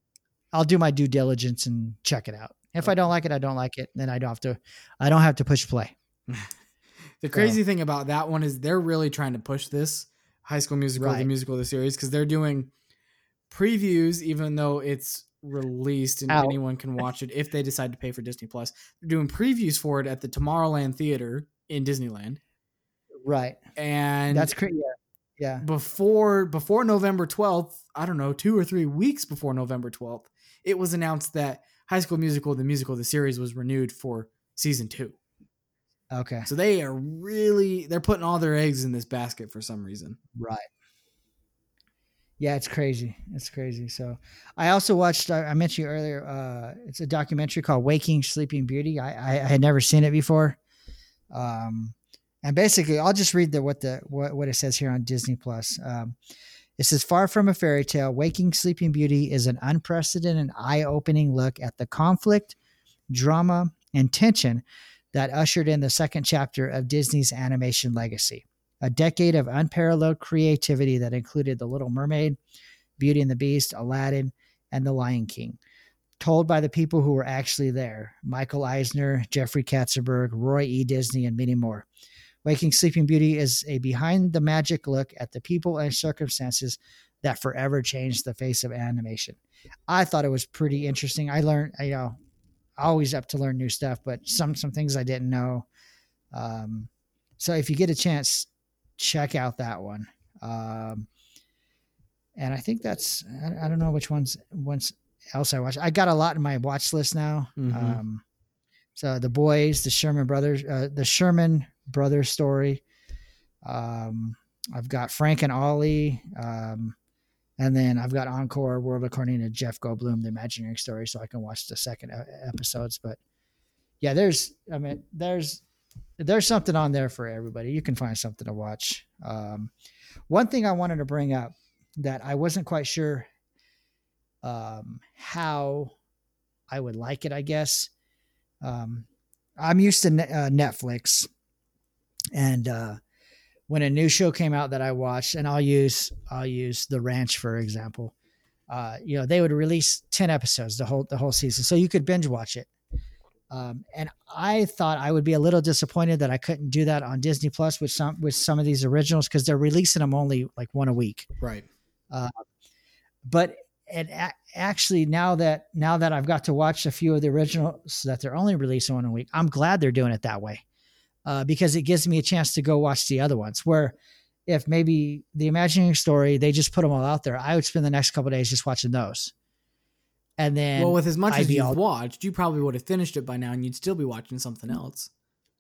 I'll do my due diligence and check it out. If I don't like it, I don't like it. Then I don't have to. I don't have to push play. The crazy thing about that one is they're really trying to push this High School Musical, the Right. musical, the series, because they're doing previews, even though it's released and anyone can watch it if they decide to pay for Disney Plus. They're doing previews for it at the Tomorrowland Theater in Disneyland, Right. and That's crazy. Yeah. Yeah. before before November 12th, I don't know, 2 or 3 weeks before November 12th, it was announced that High School Musical the musical the series was renewed for season 2. Okay. So they are really they're putting all their eggs in this basket for some reason. Right. Yeah, it's crazy. It's crazy. So, I also watched. I mentioned you earlier. Uh, it's a documentary called "Waking Sleeping Beauty." I, I, I had never seen it before. Um, and basically, I'll just read the what the what, what it says here on Disney Plus. Um, it says, "Far from a fairy tale, Waking Sleeping Beauty is an unprecedented, and eye-opening look at the conflict, drama, and tension that ushered in the second chapter of Disney's animation legacy." A decade of unparalleled creativity that included The Little Mermaid, Beauty and the Beast, Aladdin, and The Lion King. Told by the people who were actually there Michael Eisner, Jeffrey Katzenberg, Roy E. Disney, and many more. Waking Sleeping Beauty is a behind the magic look at the people and circumstances that forever changed the face of animation. I thought it was pretty interesting. I learned, you know, always up to learn new stuff, but some some things I didn't know. Um, so if you get a chance, check out that one. Um, and I think that's I, I don't know which ones ones else I watched. I got a lot in my watch list now. Mhm. Um, so the boys, the Sherman brothers, uh, the Sherman brothers story. Um, I've got Frank and Ollie. Um, and then I've got Encore World According to Jeff Goldblum, the Imagineering story, so I can watch the second episodes. But yeah, there's, I mean, there's, there's something on there for everybody. You can find something to watch. Um, one thing I wanted to bring up that I wasn't quite sure um, how I would like it, I guess. Um, I'm used to Ne- uh, Netflix, and uh, when a new show came out that I watched, and I'll use I'll use The Ranch for example. Uh, you know, they would release ten episodes the whole the whole season, so you could binge watch it. Um, and I thought I would be a little disappointed that I couldn't do that on Disney Plus with some with some of these originals because they're releasing them only like one a week Right. but it a- actually now that now that I've got to watch a few of the originals that they're only releasing one a week, I'm glad they're doing it that way uh, because it gives me a chance to go watch the other ones. Where if maybe the Imagineering story they just put them all out there, I would spend the next couple days just watching those. And then well, with as much I'd as you've all- watched, you probably would have finished it by now, and you'd still be watching something else.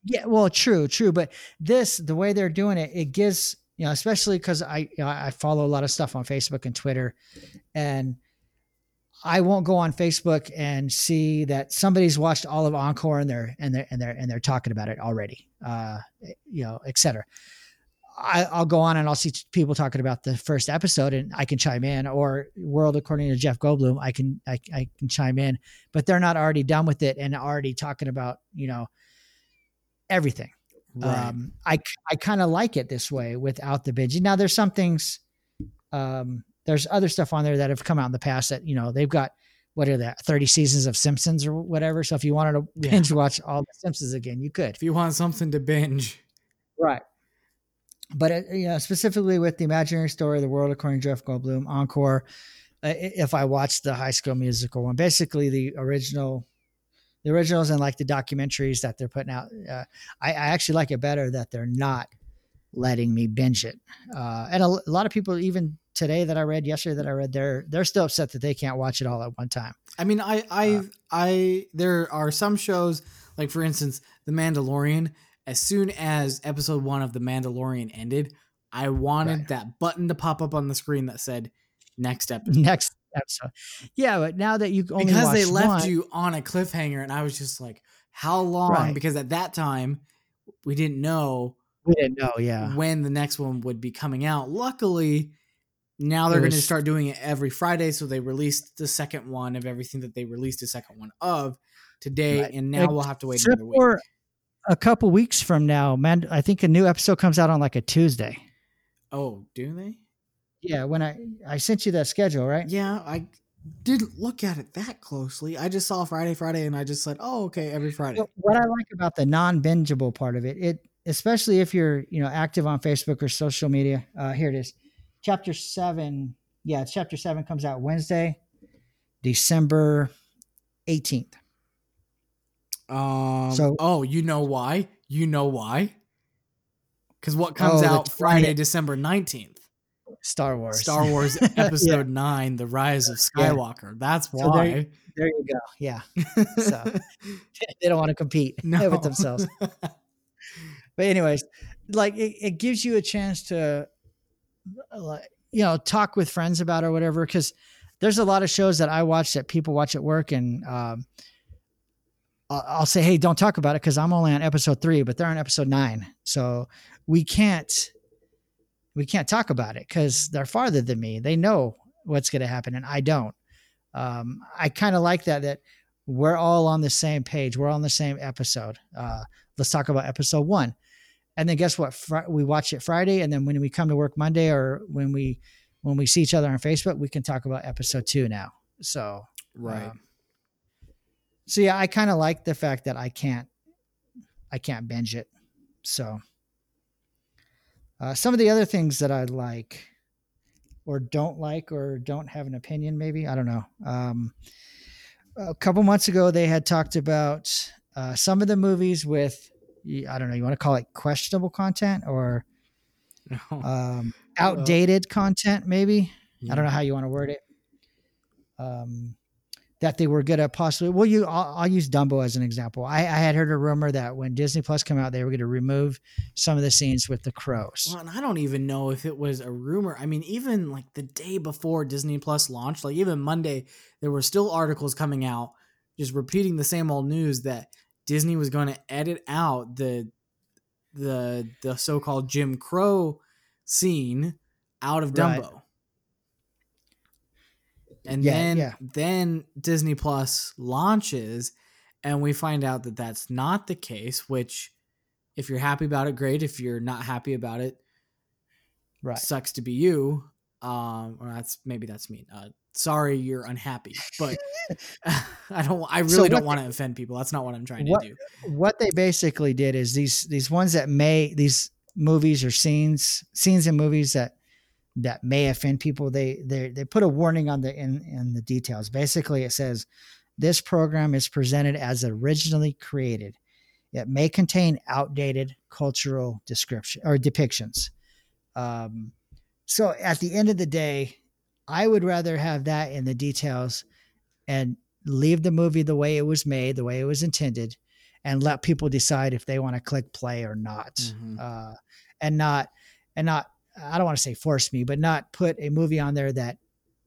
Yeah, well, true, true. But this, the way they're doing it, it gives you know, especially because I you know, I follow a lot of stuff on Facebook and Twitter, and I won't go on Facebook and see that somebody's watched all of Encore and they're and they're and they're and they're talking about it already, uh, you know, et cetera. I, I'll go on and I'll see people talking about the first episode, and I can chime in. Or World According to Jeff Goldblum, I can I, I can chime in, but they're not already done with it and already talking about you know everything. Um, I I kind of like it this way without the binging. Now there's some things, um, there's other stuff on there that have come out in the past that you know they've got what are that 30 seasons of Simpsons or whatever. So if you wanted to Yeah. binge watch all the Simpsons again, you could. if you want something to binge, Right. But it, you know, specifically with the Imagineering Story, The World According to Jeff Goldblum, Encore. uh, If I watched the High School Musical one, basically the original, the originals and like the documentaries that they're putting out, uh, I, I actually like it better that they're not letting me binge it. Uh, and a, a lot of people, even today that I read, yesterday that I read, they're they're still upset that they can't watch it all at one time. I mean, I, I, Uh, I, there are some shows, like for instance, The Mandalorian. As soon as episode one of The Mandalorian ended, I wanted Right. that button to pop up on the screen that said "next episode" Next episode, yeah, but now that you only because they left one- you on a cliffhanger, and I was just like, "How long?" Right. Because at that time, we didn't know we didn't know, yeah. when the next one would be coming out. Luckily, now they're It going to start doing it every Friday. So they released the second one of everything that they released the second one of today, Right. and now we'll have to wait another week. A couple weeks from now, man, I think a new episode comes out on like a Tuesday. Oh, do they? Yeah, when I I sent you that schedule, right? Yeah, I didn't look at it that closely. I just saw Friday, Friday, and I just said, "Oh, okay, every Friday." What- What I like about the non-bingeable part of it, it especially if you're you know active on Facebook or social media. Uh, here it is, chapter seven. Yeah, chapter seven comes out Wednesday, December eighteenth. Um. So- oh, you know why? You know why? Because what comes Oh, out Friday, 20th. December nineteenth? Star Wars. Star Wars Episode Nine: The Rise of Yeah. Skywalker. That's So there why. there you go. Yeah, so they don't want to compete no. with themselves. but anyways like it, it gives you a chance to like you know talk with friends about or whatever because there's a lot of shows that i watch that people watch at work and um I'll, I'll say hey don't talk about it because i'm only on episode three but they're on episode nine. So we can't we can't talk about it because they're farther than me. They know what's going to happen and i don't. Um i kind of like that that we're all on the same page. We're on the same episode. Uh let's talk about episode one. And then guess what? Fri- we watch it friday and then when we come to work monday or when we when we see each other on facebook we can talk about episode two now. So right. um, so yeah i kind of like the fact that i can't i can't binge it so uh, some of the other things that i like or don't like or don't have an opinion maybe i don't know um, a couple months ago they had talked about uh, some of the movies with I don't know, you want to call it questionable content or um, outdated well, content, maybe. Yeah. I don't know how you want to word it. Um, that they were going to possibly. Well, you, I'll, I'll, use Dumbo as an example. I, I, had heard a rumor that when Disney Plus came out, they were going to remove some of the scenes with the crows. Well, and I don't even know if it was a rumor. I mean, even like the day before Disney Plus launched, like even Monday, there were still articles coming out just repeating the same old news that Disney was going to edit out the the the so-called Jim Crow scene out of Dumbo. Right. And yeah, then yeah. then Disney Plus launches and we find out that that's not the case, which if you're happy about it great, if you're not happy about it right sucks to be you. Um or that's maybe that's me. Uh sorry you're unhappy, but I don't I really so don't want to offend people. That's not what I'm trying what, to do. What they basically did is these these ones that may these movies or scenes scenes in movies that that may offend people they they they put a warning on the in in the details. Basically it says this program is presented as originally created. It may contain outdated cultural description or depictions. Um, so at the end of the day i would rather have that in the details and leave the movie the way it was made the way it was intended and let people decide if they want to click play or not. Mm-hmm. uh, and not and not I don't want to say force me, but not put a movie on there that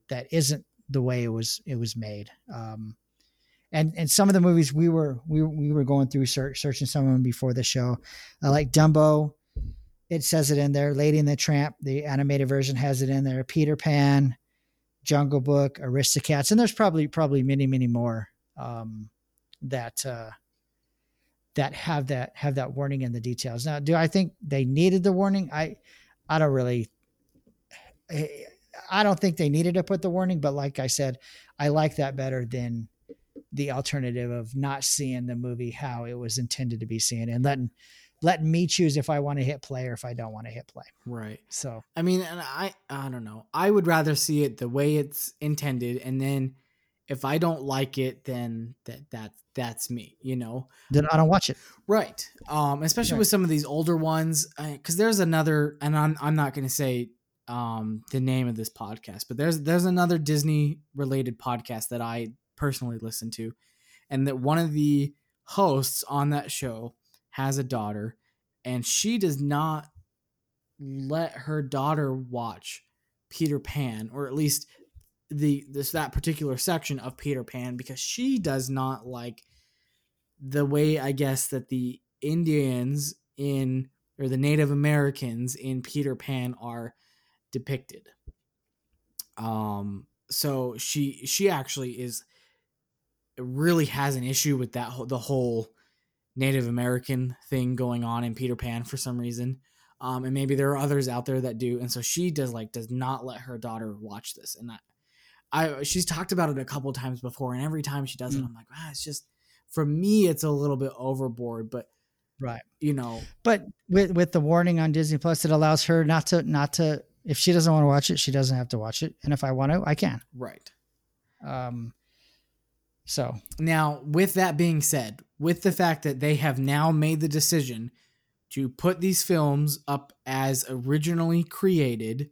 that isn't the way it was it was made. Um, and and some of the movies we were we we were going through search, searching some of them before the show, uh, like Dumbo. It says it in there. Lady and the Tramp, the animated version has it in there. Peter Pan, Jungle Book, Aristocats, and there's probably probably many many more um, that uh, that have that have that warning in the details. Now, do I think they needed the warning? I I don't really. Eh, I don't think they needed to put the warning, but like I said, I like that better than the alternative of not seeing the movie how it was intended to be seen and letting letting me choose if I want to hit play or if I don't want to hit play. Right. So I mean, and I I don't know. I would rather see it the way it's intended, and then if I don't like it, then that that that's me, you know. Then I don't watch it. Right. Um, especially with some of these older ones, because there's another, and I'm I'm not going to say um the name of this podcast, but there's there's another Disney related podcast that I personally listen to, and that one of the hosts on that show has a daughter, and she does not let her daughter watch Peter Pan, or at least the this that particular section of Peter Pan because she does not like the way I guess that the Indians in or the Native Americans in Peter Pan are depicted. Um so she she actually is really has an issue with that the whole Native American thing going on in Peter Pan for some reason. Um, and maybe there are others out there that do, and so she does like does not let her daughter watch this, and that I she's talked about it a couple times before, and every time she does mm. it, I'm like, ah, it's just for me, it's a little bit overboard, but right, you know. But with with the warning on Disney Plus, it allows her not to not to if she doesn't want to watch it, she doesn't have to watch it, and if I want to, I can. Right. Um. So now, with that being said, with the fact that they have now made the decision to put these films up as originally created,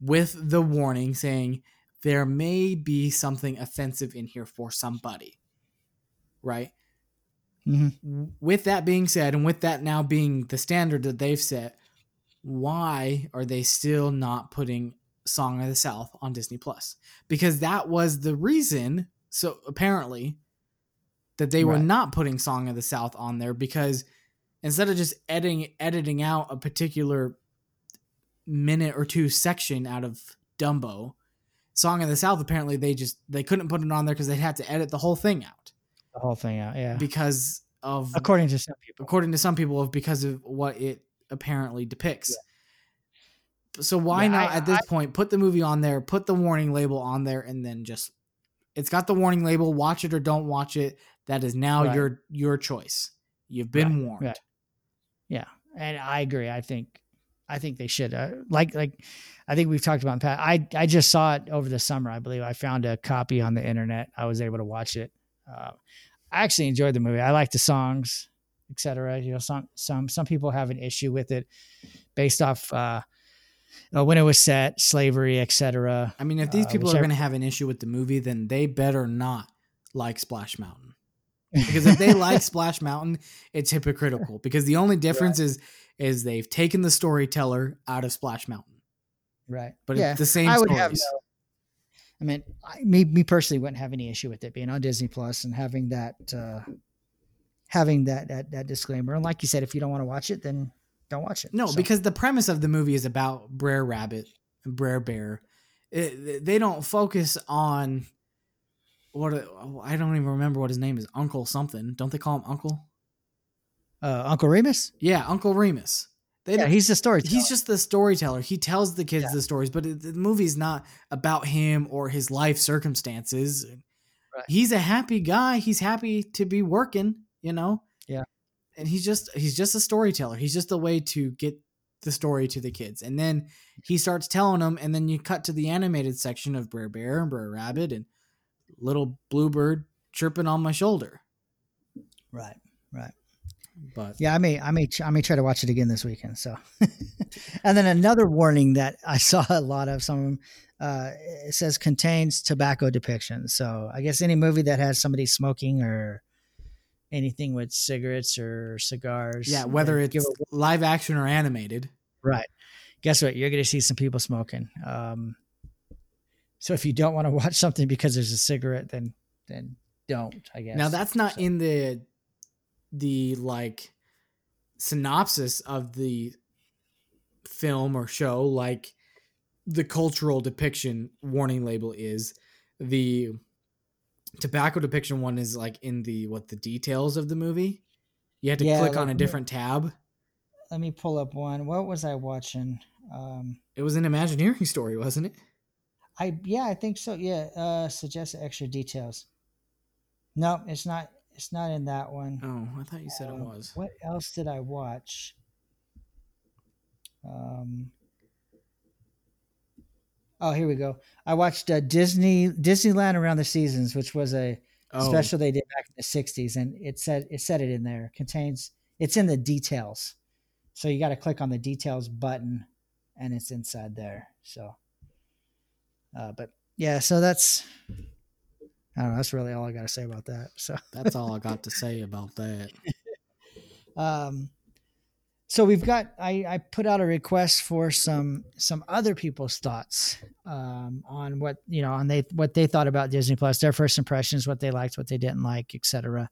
with the warning saying there may be something offensive in here for somebody. Right? Mm-hmm. With that being said, and with that now being the standard that they've set, why are they still not putting Song of the South on Disney Plus? Because that was the reason, so apparently, that they were not putting Song of the South on there because instead of just editing editing out a particular minute or two section out of Dumbo, Song of the South, apparently they just they couldn't put it on there because they had to edit the whole thing out. The whole thing out, yeah. Because of according to some people. According to some people, of because of what it apparently depicts. Yeah. So why yeah, not I, at this I, point put the movie on there, put the warning label on there, and then just it's got the warning label. Watch it or don't watch it. That is now right. your your choice. You've been right. warned. Right. Yeah, and I agree. I think I think they should. Uh, like like I think we've talked about in past. I I just saw it over the summer. I believe I found a copy on the internet. I was able to watch it. Uh, I actually enjoyed the movie. I like the songs, etc. You know, some some some people have an issue with it based off uh, uh, when it was set, slavery, etc. I mean, if these Uh, people are going to have an issue with the movie, then they better not like Splash Mountain. Because if they like Splash Mountain, it's hypocritical. Because the only difference is is they've taken the storyteller out of Splash Mountain, right, but yeah. it's the same I would stories. have no. I mean, I, me me personally wouldn't have any issue with it being on Disney Plus and having that uh, having that, that that disclaimer. And like you said, if you don't want to watch it, then don't watch it. No, So- because the premise of the movie is about Brer Rabbit and Brer Bear. It, they don't focus on what I don't even remember what his name is. Uncle something. Don't they call him Uncle? Uh, Uncle Remus, Yeah, Uncle Remus. They yeah, he's the storyteller. he's just the storyteller. He tells the kids Yeah. the stories, but it, the movie's not about him or his life circumstances. Right. He's a happy guy. He's happy to be working, you know. Yeah. And he's just he's just a storyteller. He's just a way to get the story to the kids. And then he starts telling them, and then you cut to the animated section of Brer Bear and Brer Rabbit and little bluebird chirping on my shoulder. right, right. But Yeah, I may, I may, I may try to watch it again this weekend. So, and then another warning that I saw a lot of some, of uh, it says contains tobacco depictions. So I guess any movie that has somebody smoking or anything with cigarettes or cigars. yeah, whether it's live action or animated. right. Guess what? You're going to see some people smoking. Um, so if you don't want to watch something because there's a cigarette, then then don't. I guess. Now that's not So- in the the like synopsis of the film or show like the cultural depiction warning label is the tobacco depiction one is like in the what the details of the movie you had to Yeah, click on a me- different tab Let me pull up one. What was I watching? Um, it was an imagineering story wasn't it I yeah, I think so. Yeah, uh suggest extra details. No, it's not it's not in that one. oh i thought you said it Um, was What else did I watch? Um Oh, here we go. I watched uh, Disney Disneyland around the seasons, which was a oh special they did back in the 60s and it said it said it in there. Contains it's in the details. So you got to click on the details button and it's inside there. So uh but yeah, so that's I don't know, that's really all I got to say about that. So that's all i got to say about that um so we've got I, I put out a request for some some other people's thoughts um, on what you know on they what they thought about Disney Plus, their first impressions, what they liked, what they didn't like, etc.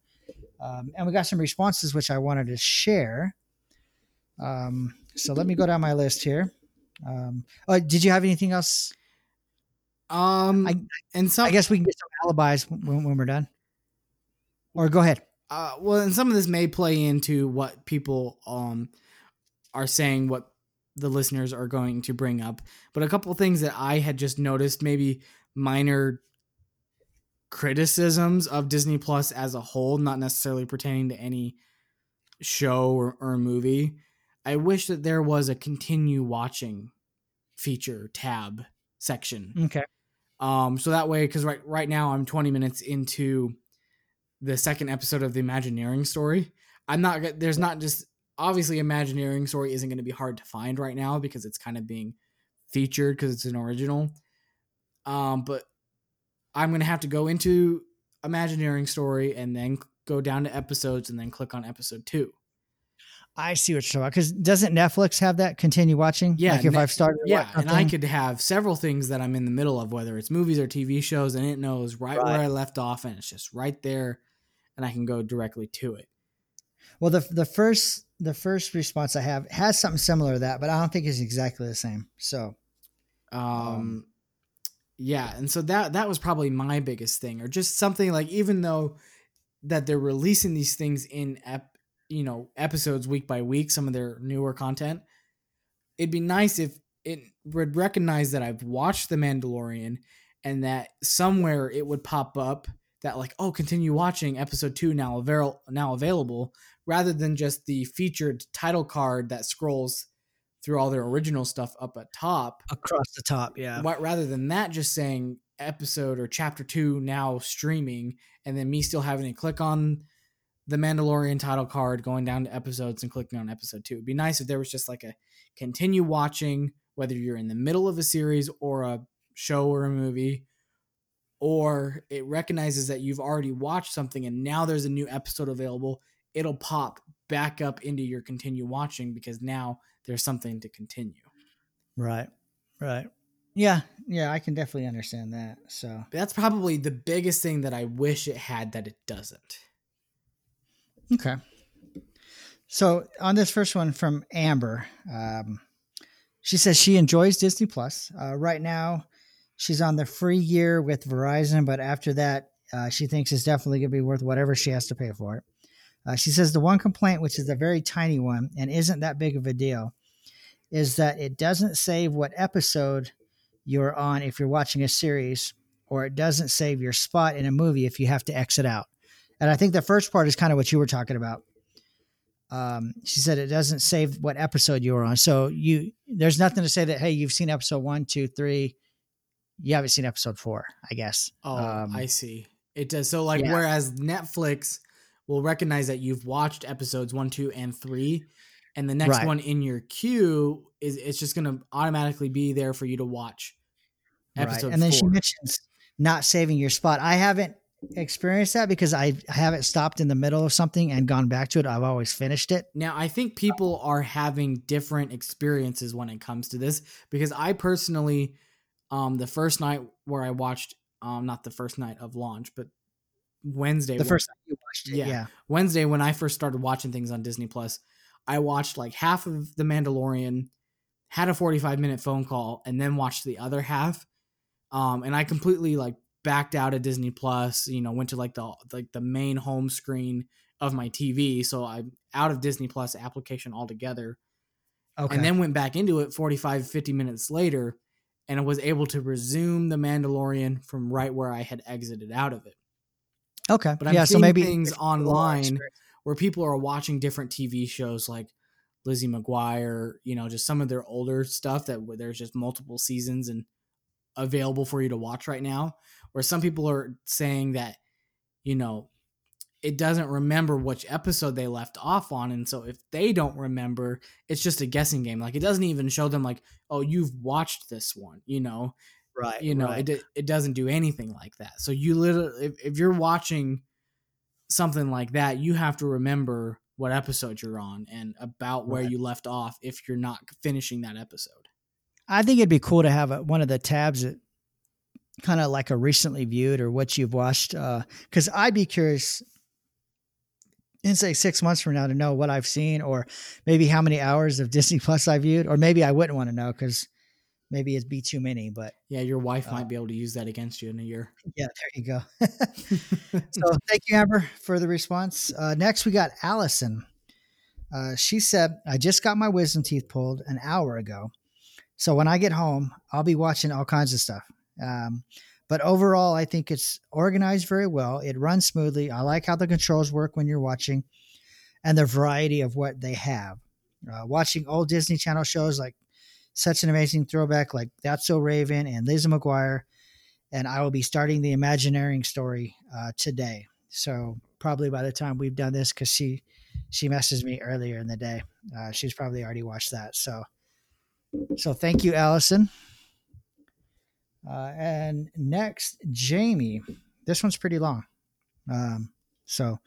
Um, and we got some responses which I wanted to share. Um, so let me go down my list here. Um, oh, did you have anything else? Um I- and some I guess we can get some alibis when, when we're done. Or go ahead. uh, well, and some of this may play into what people um are saying, what the listeners are going to bring up. But a couple things that I had just noticed, maybe minor criticisms of Disney Plus as a whole, not necessarily pertaining to any show or, or movie. I wish that there was a continue watching feature tab section Okay. Um, so that way, because right right now I'm 20 minutes into the second episode of the Imagineering story. I'm not. There's not just obviously Imagineering story isn't going to be hard to find right now because it's kind of being featured because it's an original. Um, but I'm going to have to go into Imagineering story and then go down to episodes and then click on episode two. I see what you're talking about. Because doesn't Netflix have that continue watching? Yeah, Like if Net- I've started. Yeah, and I could have several things that I'm in the middle of, whether it's movies or TV shows, and it knows right, Right. where I left off, and it's just right there, and I can go directly to it. Well, the the first the first response I have has something similar to that, but I don't think it's exactly the same. So Um, Um, yeah, and so that that was probably my biggest thing, or just something like even though that they're releasing these things in ep, you know episodes week by week, some of their newer content, it'd be nice if it would recognize that I've watched The Mandalorian and that somewhere it would pop up that like oh continue watching episode two now avail- now available rather than just the featured title card that scrolls through all their original stuff up at top. Across the top, yeah. What rather than that, just saying episode or chapter two now streaming, and then me still having to click on the Mandalorian title card, going down to episodes and clicking on episode two. It'd be nice if there was just like a continue watching, whether you're in the middle of a series or a show or a movie, or it recognizes that you've already watched something and now there's a new episode available. It'll pop back up into your continue watching because now there's something to continue. Right. Right. Yeah. Yeah. I can definitely understand that. So that's probably the biggest thing that I wish it had that it doesn't. Okay. So on this first one from Amber, um, she says she enjoys Disney Plus. Uh, right now, she's on the free year with Verizon, but after that, uh, she thinks it's definitely going to be worth whatever she has to pay for it. Uh, she says the one complaint, which is a very tiny one and isn't that big of a deal, is that it doesn't save what episode you're on if you're watching a series, or it doesn't save your spot in a movie if you have to exit out. And I think the first part is kind of what you were talking about. Um, she said it doesn't save what episode you were on. So you there's nothing to say that hey, you've seen episode one, two, three. You haven't seen episode four, I guess. Oh, um, I see. It does. So like, yeah. whereas Netflix will recognize that you've watched episodes one, two, and three, and the next right. one in your queue is it's just going to automatically be there for you to watch. Episode right. And then four. she mentions not saving your spot. I haven't experienced that because I haven't stopped in the middle of something and gone back to it. I've always finished it. Now, I think people are having different experiences when it comes to this because I personally, um, the first night where I watched, um, not the first night of launch, but Wednesday, the first time you watched it, yeah, yeah, Wednesday when I first started watching things on Disney Plus, I watched like half of The Mandalorian, had a 45 minute phone call, and then watched the other half. Um, and I completely like backed out of Disney Plus, you know, went to like the like the main home screen of my TV, so I'm out of Disney Plus application altogether. Okay. And then went back into it 45 50 minutes later and I was able to resume the Mandalorian from right where I had exited out of it. Okay. But I'm yeah, seeing so maybe things online where people are watching different TV shows like Lizzie McGuire, you know, just some of their older stuff that there's just multiple seasons and available for you to watch right now where some people are saying that you know it doesn't remember which episode they left off on and so if they don't remember it's just a guessing game like it doesn't even show them like oh you've watched this one you know right you know right. it it doesn't do anything like that so you literally if, if you're watching something like that you have to remember what episode you're on and about where right. you left off if you're not finishing that episode i think it'd be cool to have a, one of the tabs that kind of like a recently viewed or what you've watched? Because uh, I'd be curious in say six months from now to know what I've seen, or maybe how many hours of Disney Plus I viewed, or maybe I wouldn't want to know because maybe it'd be too many. But yeah, your wife uh, might be able to use that against you in a year. Yeah, there you go. so thank you, Amber, for the response. Uh, next, we got Allison. Uh, she said, "I just got my wisdom teeth pulled an hour ago." So when I get home, I'll be watching all kinds of stuff. Um, but overall, I think it's organized very well. It runs smoothly. I like how the controls work when you're watching and the variety of what they have. Uh, watching old Disney Channel shows like such an amazing throwback like That's So Raven and Lizzie McGuire. And I will be starting the Imagineering story uh, today. So probably by the time we've done this, because she she messaged me earlier in the day, uh, she's probably already watched that. So so thank you, Allison. Uh, and next, Jamie. This one's pretty long. Um, so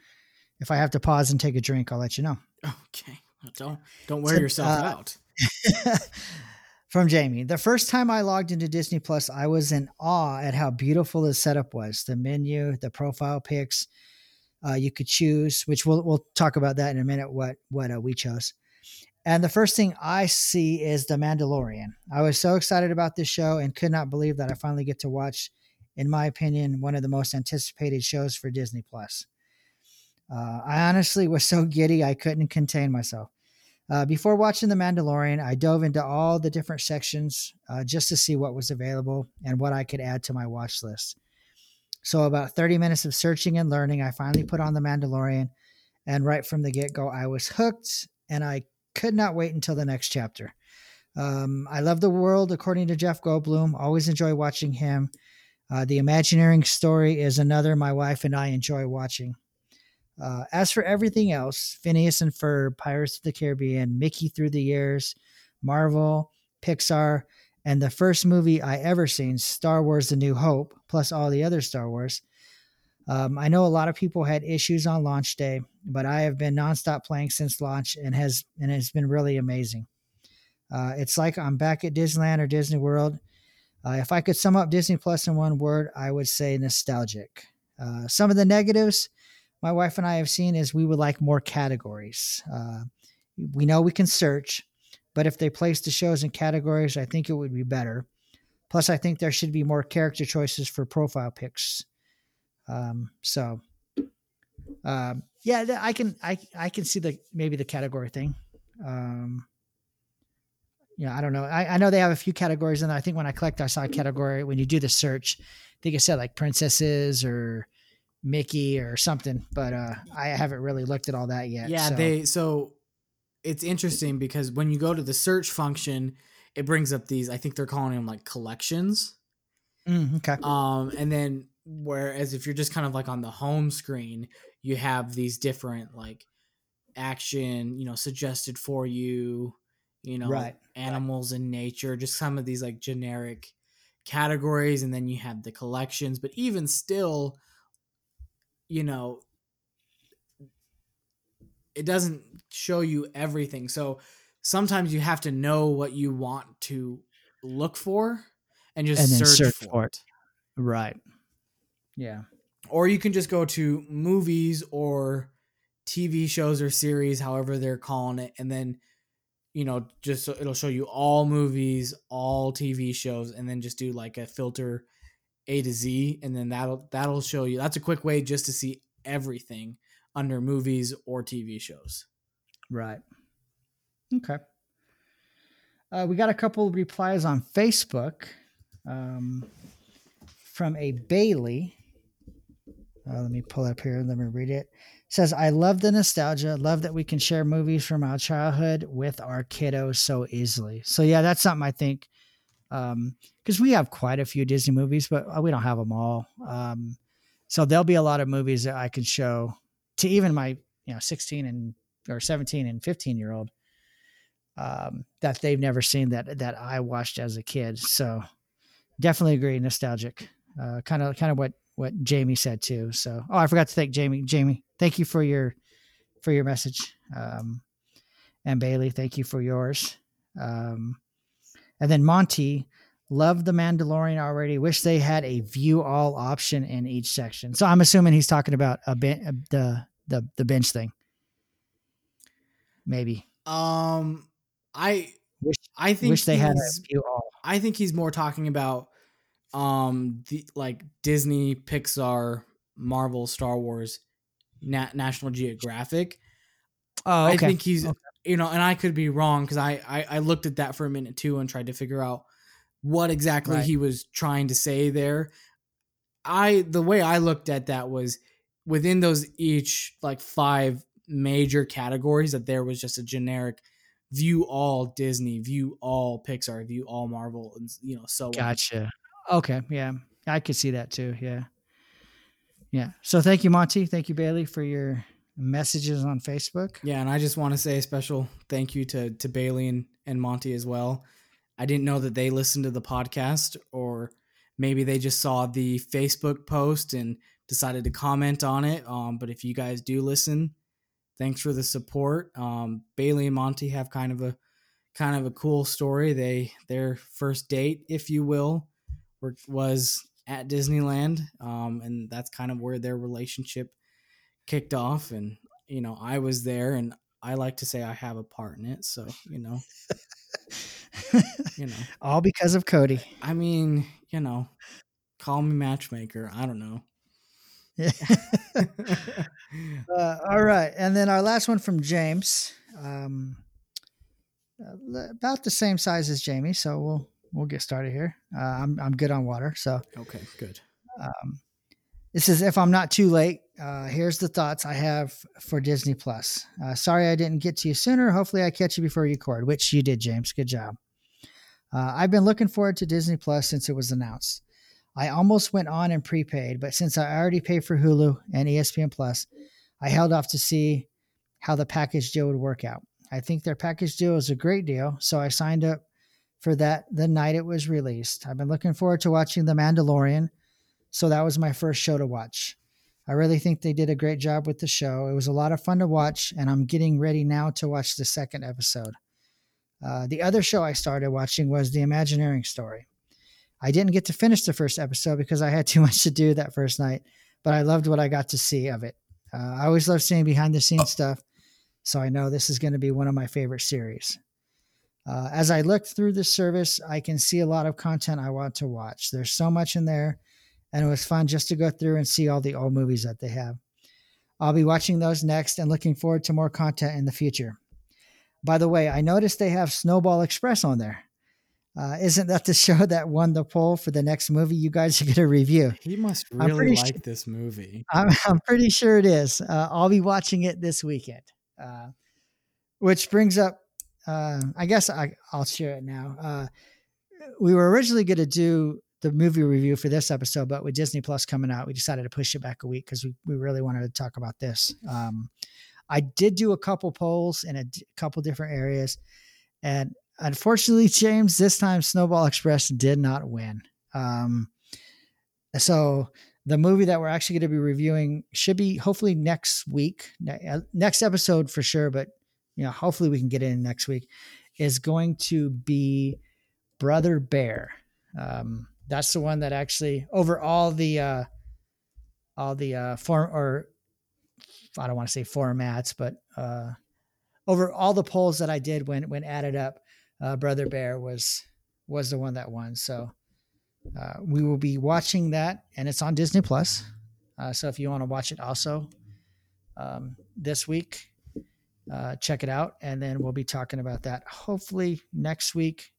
if I have to pause and take a drink, I'll let you know. Okay. Don't don't wear so, yourself uh, out. From Jamie. The first time I logged into Disney Plus, I was in awe at how beautiful the setup was. The menu, the profile pics, uh, you could choose, which we'll we'll talk about that in a minute. What what uh, we chose. And the first thing I see is The Mandalorian. I was so excited about this show and could not believe that I finally get to watch, in my opinion, one of the most anticipated shows for Disney Plus. Uh, I honestly was so giddy I couldn't contain myself. Uh, before watching The Mandalorian, I dove into all the different sections uh, just to see what was available and what I could add to my watch list. So, about 30 minutes of searching and learning, I finally put on The Mandalorian. And right from the get go, I was hooked and I could not wait until the next chapter. Um, I love the world, according to Jeff Goldblum. Always enjoy watching him. Uh, the Imagineering story is another my wife and I enjoy watching. Uh, as for everything else, Phineas and Ferb, Pirates of the Caribbean, Mickey through the years, Marvel, Pixar, and the first movie I ever seen, Star Wars: The New Hope, plus all the other Star Wars. Um, I know a lot of people had issues on launch day, but I have been nonstop playing since launch and has and has been really amazing. Uh, it's like I'm back at Disneyland or Disney World. Uh, if I could sum up Disney Plus in one word, I would say nostalgic. Uh, some of the negatives my wife and I have seen is we would like more categories. Uh, we know we can search, but if they place the shows in categories, I think it would be better. Plus, I think there should be more character choices for profile pics. Um, so, um, yeah, I can I I can see the maybe the category thing. Um, yeah, I don't know. I, I know they have a few categories, and I think when I clicked, I saw a category when you do the search. I think it said like princesses or Mickey or something, but uh, I haven't really looked at all that yet. Yeah, so. they so it's interesting because when you go to the search function, it brings up these. I think they're calling them like collections. Mm, okay. Um, and then whereas if you're just kind of like on the home screen, you have these different like action, you know, suggested for you, you know, Right, animals in nature, just some of these like generic categories, and then you have the collections. But even still, you know, it doesn't show you everything. So sometimes you have to know what you want to look for and just And search, search for, for it. Right. Yeah. Or you can just go to movies or TV shows or series, however they're calling it, and then you know just so it'll show you all movies, all TV shows, and then just do like a filter A to Z, and then that'll that'll show you. That's a quick way just to see everything under movies or TV shows. Right. Okay. Uh, we got a couple replies on Facebook um, from a Bailey. Uh, let me pull up here. Let me read it. It says, I love the nostalgia. Love that we can share movies from our childhood with our kiddos so easily. So, yeah, that's something I think because we have quite a few Disney movies, but uh, we don't have them all. Um, so, there'll be a lot of movies that I can show to even my you know 16 and or 17 and 15 year old um, that they've never seen that that I watched as a kid. So definitely agree, nostalgic. Kind of kind of what what Jamie said too. So oh, I forgot to thank Jamie. Jamie, thank you for your for your message. Um, and Bailey, thank you for yours. Um, and then Monty, love the Mandalorian already. Wish they had a view all option in each section. So I'm assuming he's talking about a ben- the the the bench thing. Maybe. Um, I Wish I think wish they had a view all. I think he's more talking about um the like Disney, Pixar, Marvel, Star Wars, Na- National Geographic. Oh, okay. I think he's Okay. you know, and I could be wrong because I, I I looked at that for a minute too and tried to figure out what exactly Right. he was trying to say there. I the way I looked at that was within those each like five major categories that there was just a generic view all Disney, view all Pixar, view all Marvel, and you know so on. Okay. Yeah. I could see that too. Yeah. Yeah. So thank you, Monty. Thank you, Bailey, for your messages on Facebook. Yeah, and I just want to say a special thank you to to Bailey and, and Monty as well. I didn't know that they listened to the podcast, or maybe they just saw the Facebook post and decided to comment on it. Um, but if you guys do listen, thanks for the support. Um, Bailey and Monty have kind of a kind of a cool story. They their first date, if you will, were, was at Disneyland, um, and that's kind of where their relationship kicked off. And you know, I was there, and I like to say I have a part in it. So you know, you know, All because of Cody. I mean, you know, call me matchmaker. I don't know. Uh, all right, and then our last one from James, um, uh, about the same size as Jamie. So we'll we'll get started here. Uh, I'm I'm good on water. So okay, good. um, this is if I'm not too late. Uh, here's the thoughts I have for Disney Plus. Uh, sorry I didn't get to you sooner. Hopefully I catch you before you record, which you did, James. Good job. Uh, I've been looking forward to Disney Plus since it was announced. I almost went on and prepaid, but since I already paid for Hulu and ESPN Plus, I held off to see how the package deal would work out. I think their package deal is a great deal, so I signed up for that the night it was released. I've been looking forward to watching The Mandalorian, so that was my first show to watch. I really think they did a great job with the show. It was a lot of fun to watch, and I'm getting ready now to watch the second episode. Uh, the other show I started watching was The Imagineering Story. I didn't get to finish the first episode because I had too much to do that first night, but I loved what I got to see of it. Uh, I always love seeing behind the scenes stuff, so I know this is going to be one of my favorite series. Uh, as I looked through the service, I can see a lot of content I want to watch. There's so much in there, and it was fun just to go through and see all the old movies that they have. I'll be watching those next and looking forward to more content in the future. By the way, I noticed they have Snowball Express on there. Uh, isn't that the show that won the poll for the next movie you guys are going to review? He must really like sure, this movie. I'm, I'm, pretty sure it is. Uh, I'll be watching it this weekend. Uh, which brings up, uh, I guess I, will share it now. Uh, we were originally going to do the movie review for this episode, but with Disney Plus coming out, we decided to push it back a week because we, we really wanted to talk about this. Um, I did do a couple polls in a d- couple different areas, and unfortunately, James, this time Snowball Express did not win. Um, so the movie that we're actually going to be reviewing should be hopefully next week, uh, next episode for sure, but you know, hopefully we can get in next week. Is going to be Brother Bear. Um, that's the one that actually over all the uh, all the uh, form or I don't want to say formats, but uh, over all the polls that I did when when added up, uh, Brother Bear was was the one that won. So uh, we will be watching that, and it's on Disney Plus. Uh, so if you want to watch it, also um, this week, uh, check it out, and then we'll be talking about that hopefully next week,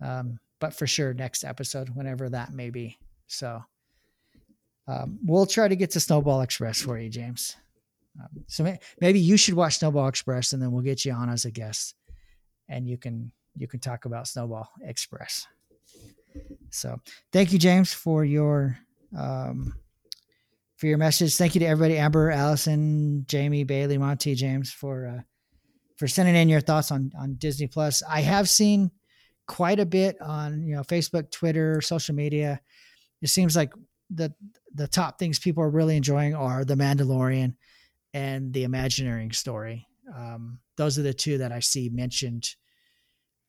um, but for sure next episode, whenever that may be. So um, we'll try to get to Snowball Express for you, James. Um, so may, maybe you should watch Snowball Express, and then we'll get you on as a guest, and you can you can talk about Snowball Express. So thank you, James, for your um, for your message. Thank you to everybody, Amber, Allison, Jamie, Bailey, Monty, James, for uh, for sending in your thoughts on on Disney Plus. I have seen quite a bit on you know Facebook, Twitter, social media. It seems like the the top things people are really enjoying are The Mandalorian and The Imagineering Story. Um, those are the two that I see mentioned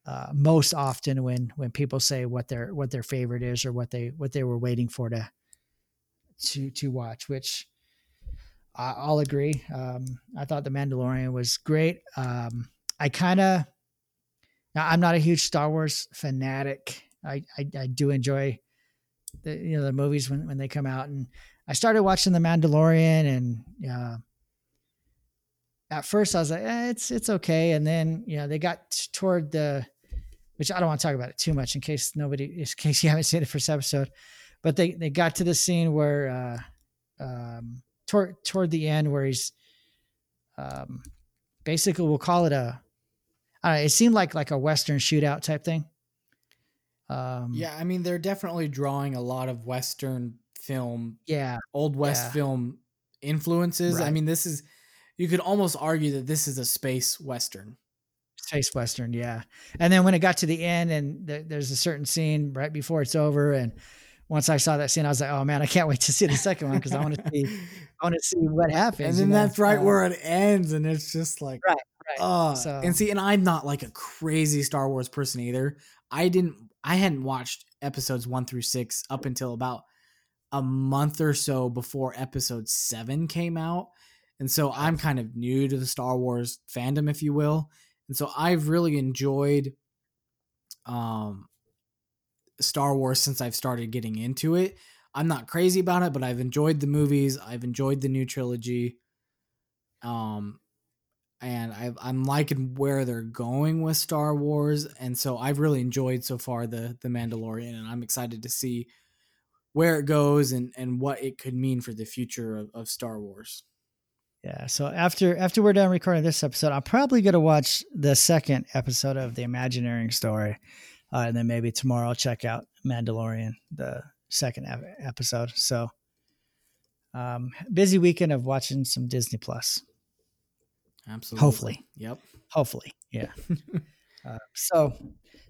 uh, most often when when people say what their what their favorite is or what they what they were waiting for to to to watch, which I'll agree. Um, I thought The Mandalorian was great. Um, I kind of I'm not a huge Star Wars fanatic. I, I, I do enjoy the you know the movies when when they come out, and I started watching The Mandalorian, and uh, at first I was like, eh, it's it's okay, and then you know they got toward the which I don't want to talk about it too much in case nobody, in case you haven't seen the first episode, but they, they got to the scene where, uh, um, toward, toward the end where he's, um, basically we'll call it a, know, it seemed like, like a Western shootout type thing. Um, yeah. I mean, they're definitely drawing a lot of Western film, yeah, old West yeah. film influences. Right. I mean, this is, you could almost argue that this is a space Western. Space Western, yeah. And then when it got to the end, and th- there's a certain scene right before it's over, and once I saw that scene, I was like, "Oh man, I can't wait to see the second one because I want to see, I want to see what happens." And then that's know? right uh, where it ends, and it's just like, right, right. Uh, so, and see, and I'm not like a crazy Star Wars person either. I didn't, I hadn't watched episodes one through six up until about a month or so before episode seven came out, and so I'm kind of new to the Star Wars fandom, if you will. And so I've really enjoyed um Star Wars since I've started getting into it. I'm not crazy about it, but I've enjoyed the movies. I've enjoyed the new trilogy. Um and i am liking where they're going with Star Wars, and so I've really enjoyed so far the the Mandalorian, and I'm excited to see where it goes and and what it could mean for the future of, of Star Wars. Yeah. So after after we're done recording this episode, I'm probably gonna watch the second episode of the Imagineering story. Uh, and then maybe tomorrow I'll check out Mandalorian, the second ep- episode. So, um, busy weekend of watching some Disney Plus. Absolutely. Hopefully. Yep. Hopefully, yeah. uh, so,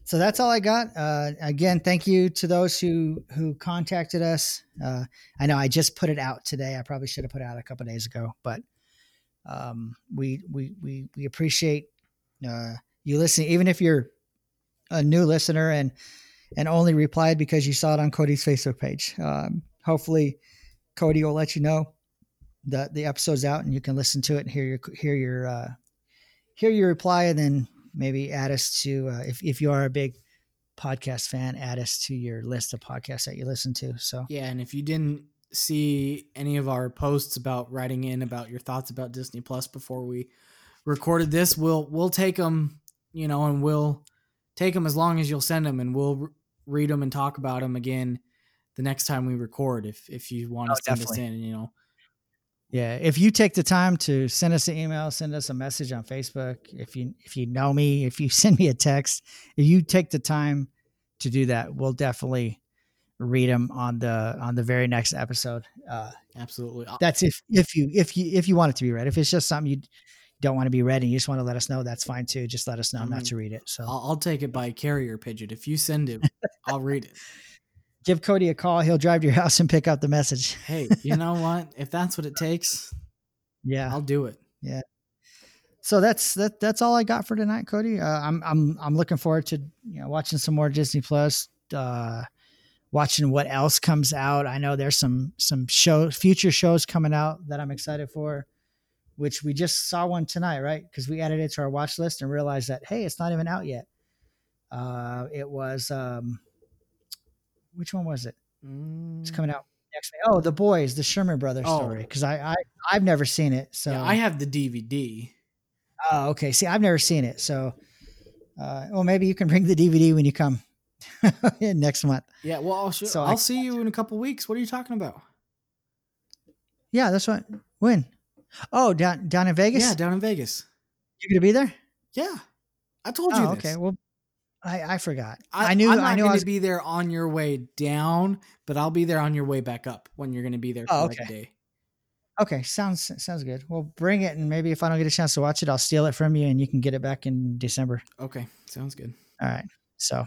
so that's all I got. Uh, again, thank you to those who who contacted us. Uh, I know I just put it out today. I probably should have put it out a couple days ago, but um, we we we we appreciate uh, you listening, even if you're a new listener and and only replied because you saw it on Cody's Facebook page. Um, hopefully, Cody will let you know that the episode's out and you can listen to it and hear your hear your uh, hear your reply, and then maybe add us to uh, if if you are a big podcast fan, add us to your list of podcasts that you listen to. So Yeah, and if you didn't see any of our posts about writing in about your thoughts about Disney Plus before we recorded this, we'll we'll take them, you know, and we'll take them as long as you'll send them, and we'll re- read them and talk about them again the next time we record. If if you want Oh, to send us in, you know, Yeah, if you take the time to send us an email, send us a message on Facebook. If you if you know me, if you send me a text, if you take the time to do that, we'll definitely read them on the on the very next episode. Uh, absolutely. That's if if you if you if you want it to be read. If it's just something you don't want to be read and you just want to let us know, that's fine too. Just let us know I not to read it. So I'll, I'll take it by carrier pigeon. If you send it, I'll read it. give Cody a call. He'll drive to your house and pick up the message. Hey, you know what? If that's what it takes, Yeah. I'll do it. Yeah. So that's that that's all I got for tonight, Cody. Uh, I'm I'm I'm looking forward to you know watching some more Disney Plus, uh, watching what else comes out. I know there's some some show future shows coming out that I'm excited for, which we just saw one tonight, right? Because we added it to our watch list and realized that hey, it's not even out yet. Uh, it was um, which one was it? It's coming out next. Oh, the boys, the Sherman Brothers Oh. story. Because I I I've never seen it, so yeah, I have the DVD. Oh, okay. See, I've never seen it, so uh, well, maybe you can bring the DVD when you come next month. Yeah, well, I'll, show, So I'll see you in a couple weeks. What are you talking about? Yeah, that's what. When? Oh, down down in Vegas. Yeah, down in Vegas. you gonna be there? Yeah, I told you. Oh, this. okay. Well, I I forgot. I, I, knew I'm not I knew I going was. to be there on your way down, but I'll be there on your way back up when you're going to be there for Oh, okay. day. Okay, sounds sounds good. Well, bring it, and maybe if I don't get a chance to watch it, I'll steal it from you, and you can get it back in December. Okay, sounds good. All right. So,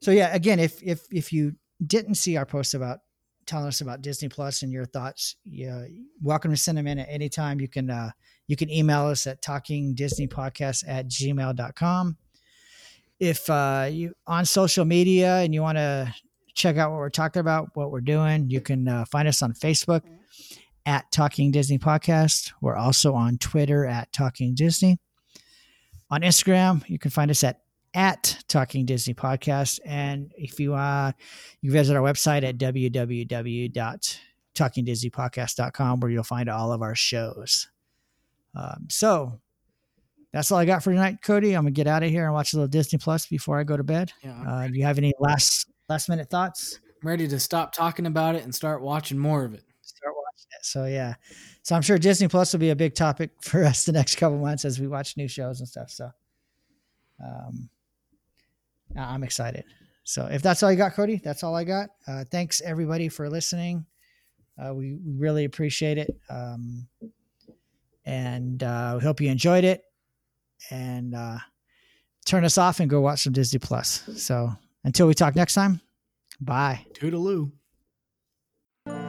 so yeah. Again, if if if you didn't see our post about telling us about Disney Plus and your thoughts, yeah, welcome to send them in at any time. You can uh, you can email us at talkingdisneypodcast at gmail.com. If uh, you on social media and you want to check out what we're talking about, what we're doing, you can uh, find us on Facebook at Talking Disney Podcast. We're also on Twitter at Talking Disney. On Instagram, you can find us at at Talking Disney Podcast. And if you uh you visit our website at www.talkingdisneypodcast.com where you'll find all of our shows. Um, so that's all I got for tonight, Cody. I'm gonna get out of here and watch a little Disney Plus before I go to bed. Yeah, Uh, do you have any last last minute thoughts? I'm ready to stop talking about it and start watching more of it. Start watching it. So yeah, so I'm sure Disney Plus will be a big topic for us the next couple months as we watch new shows and stuff. So, um, I'm excited. So if that's all you got, Cody, that's all I got. Uh, thanks everybody for listening. Uh, we, we really appreciate it. Um, and uh, we hope you enjoyed it. And uh, turn us off and go watch some Disney Plus. So until we talk next time, bye. Toodaloo.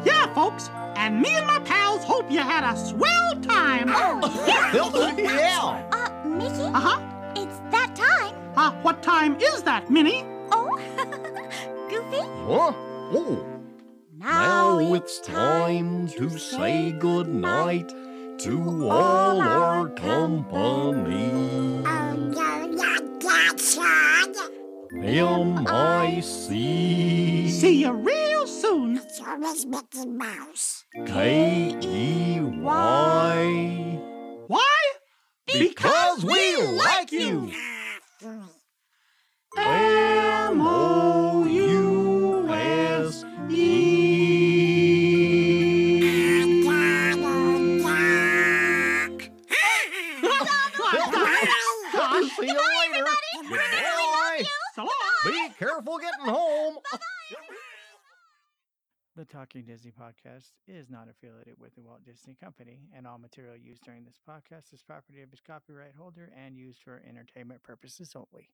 Yeah, folks, and me and my pals hope you had a swell time. Oh, yeah. yeah. Uh, Mickey, Uh huh. it's that time. Uh, what time is that, Minnie? Oh, Goofy. Huh? Oh, now it's time to say goodnight to all our company. Oh, no, not that, Sean. M-I-C See you real soon. It's always Mickey Mouse. K-E-Y Why? Because we like you! M-O-U-S-E See you later! Goodbye! So long. Be careful getting home. The Talking Disney podcast is not affiliated with the Walt Disney Company, and all material used during this podcast is property of its copyright holder and used for entertainment purposes only.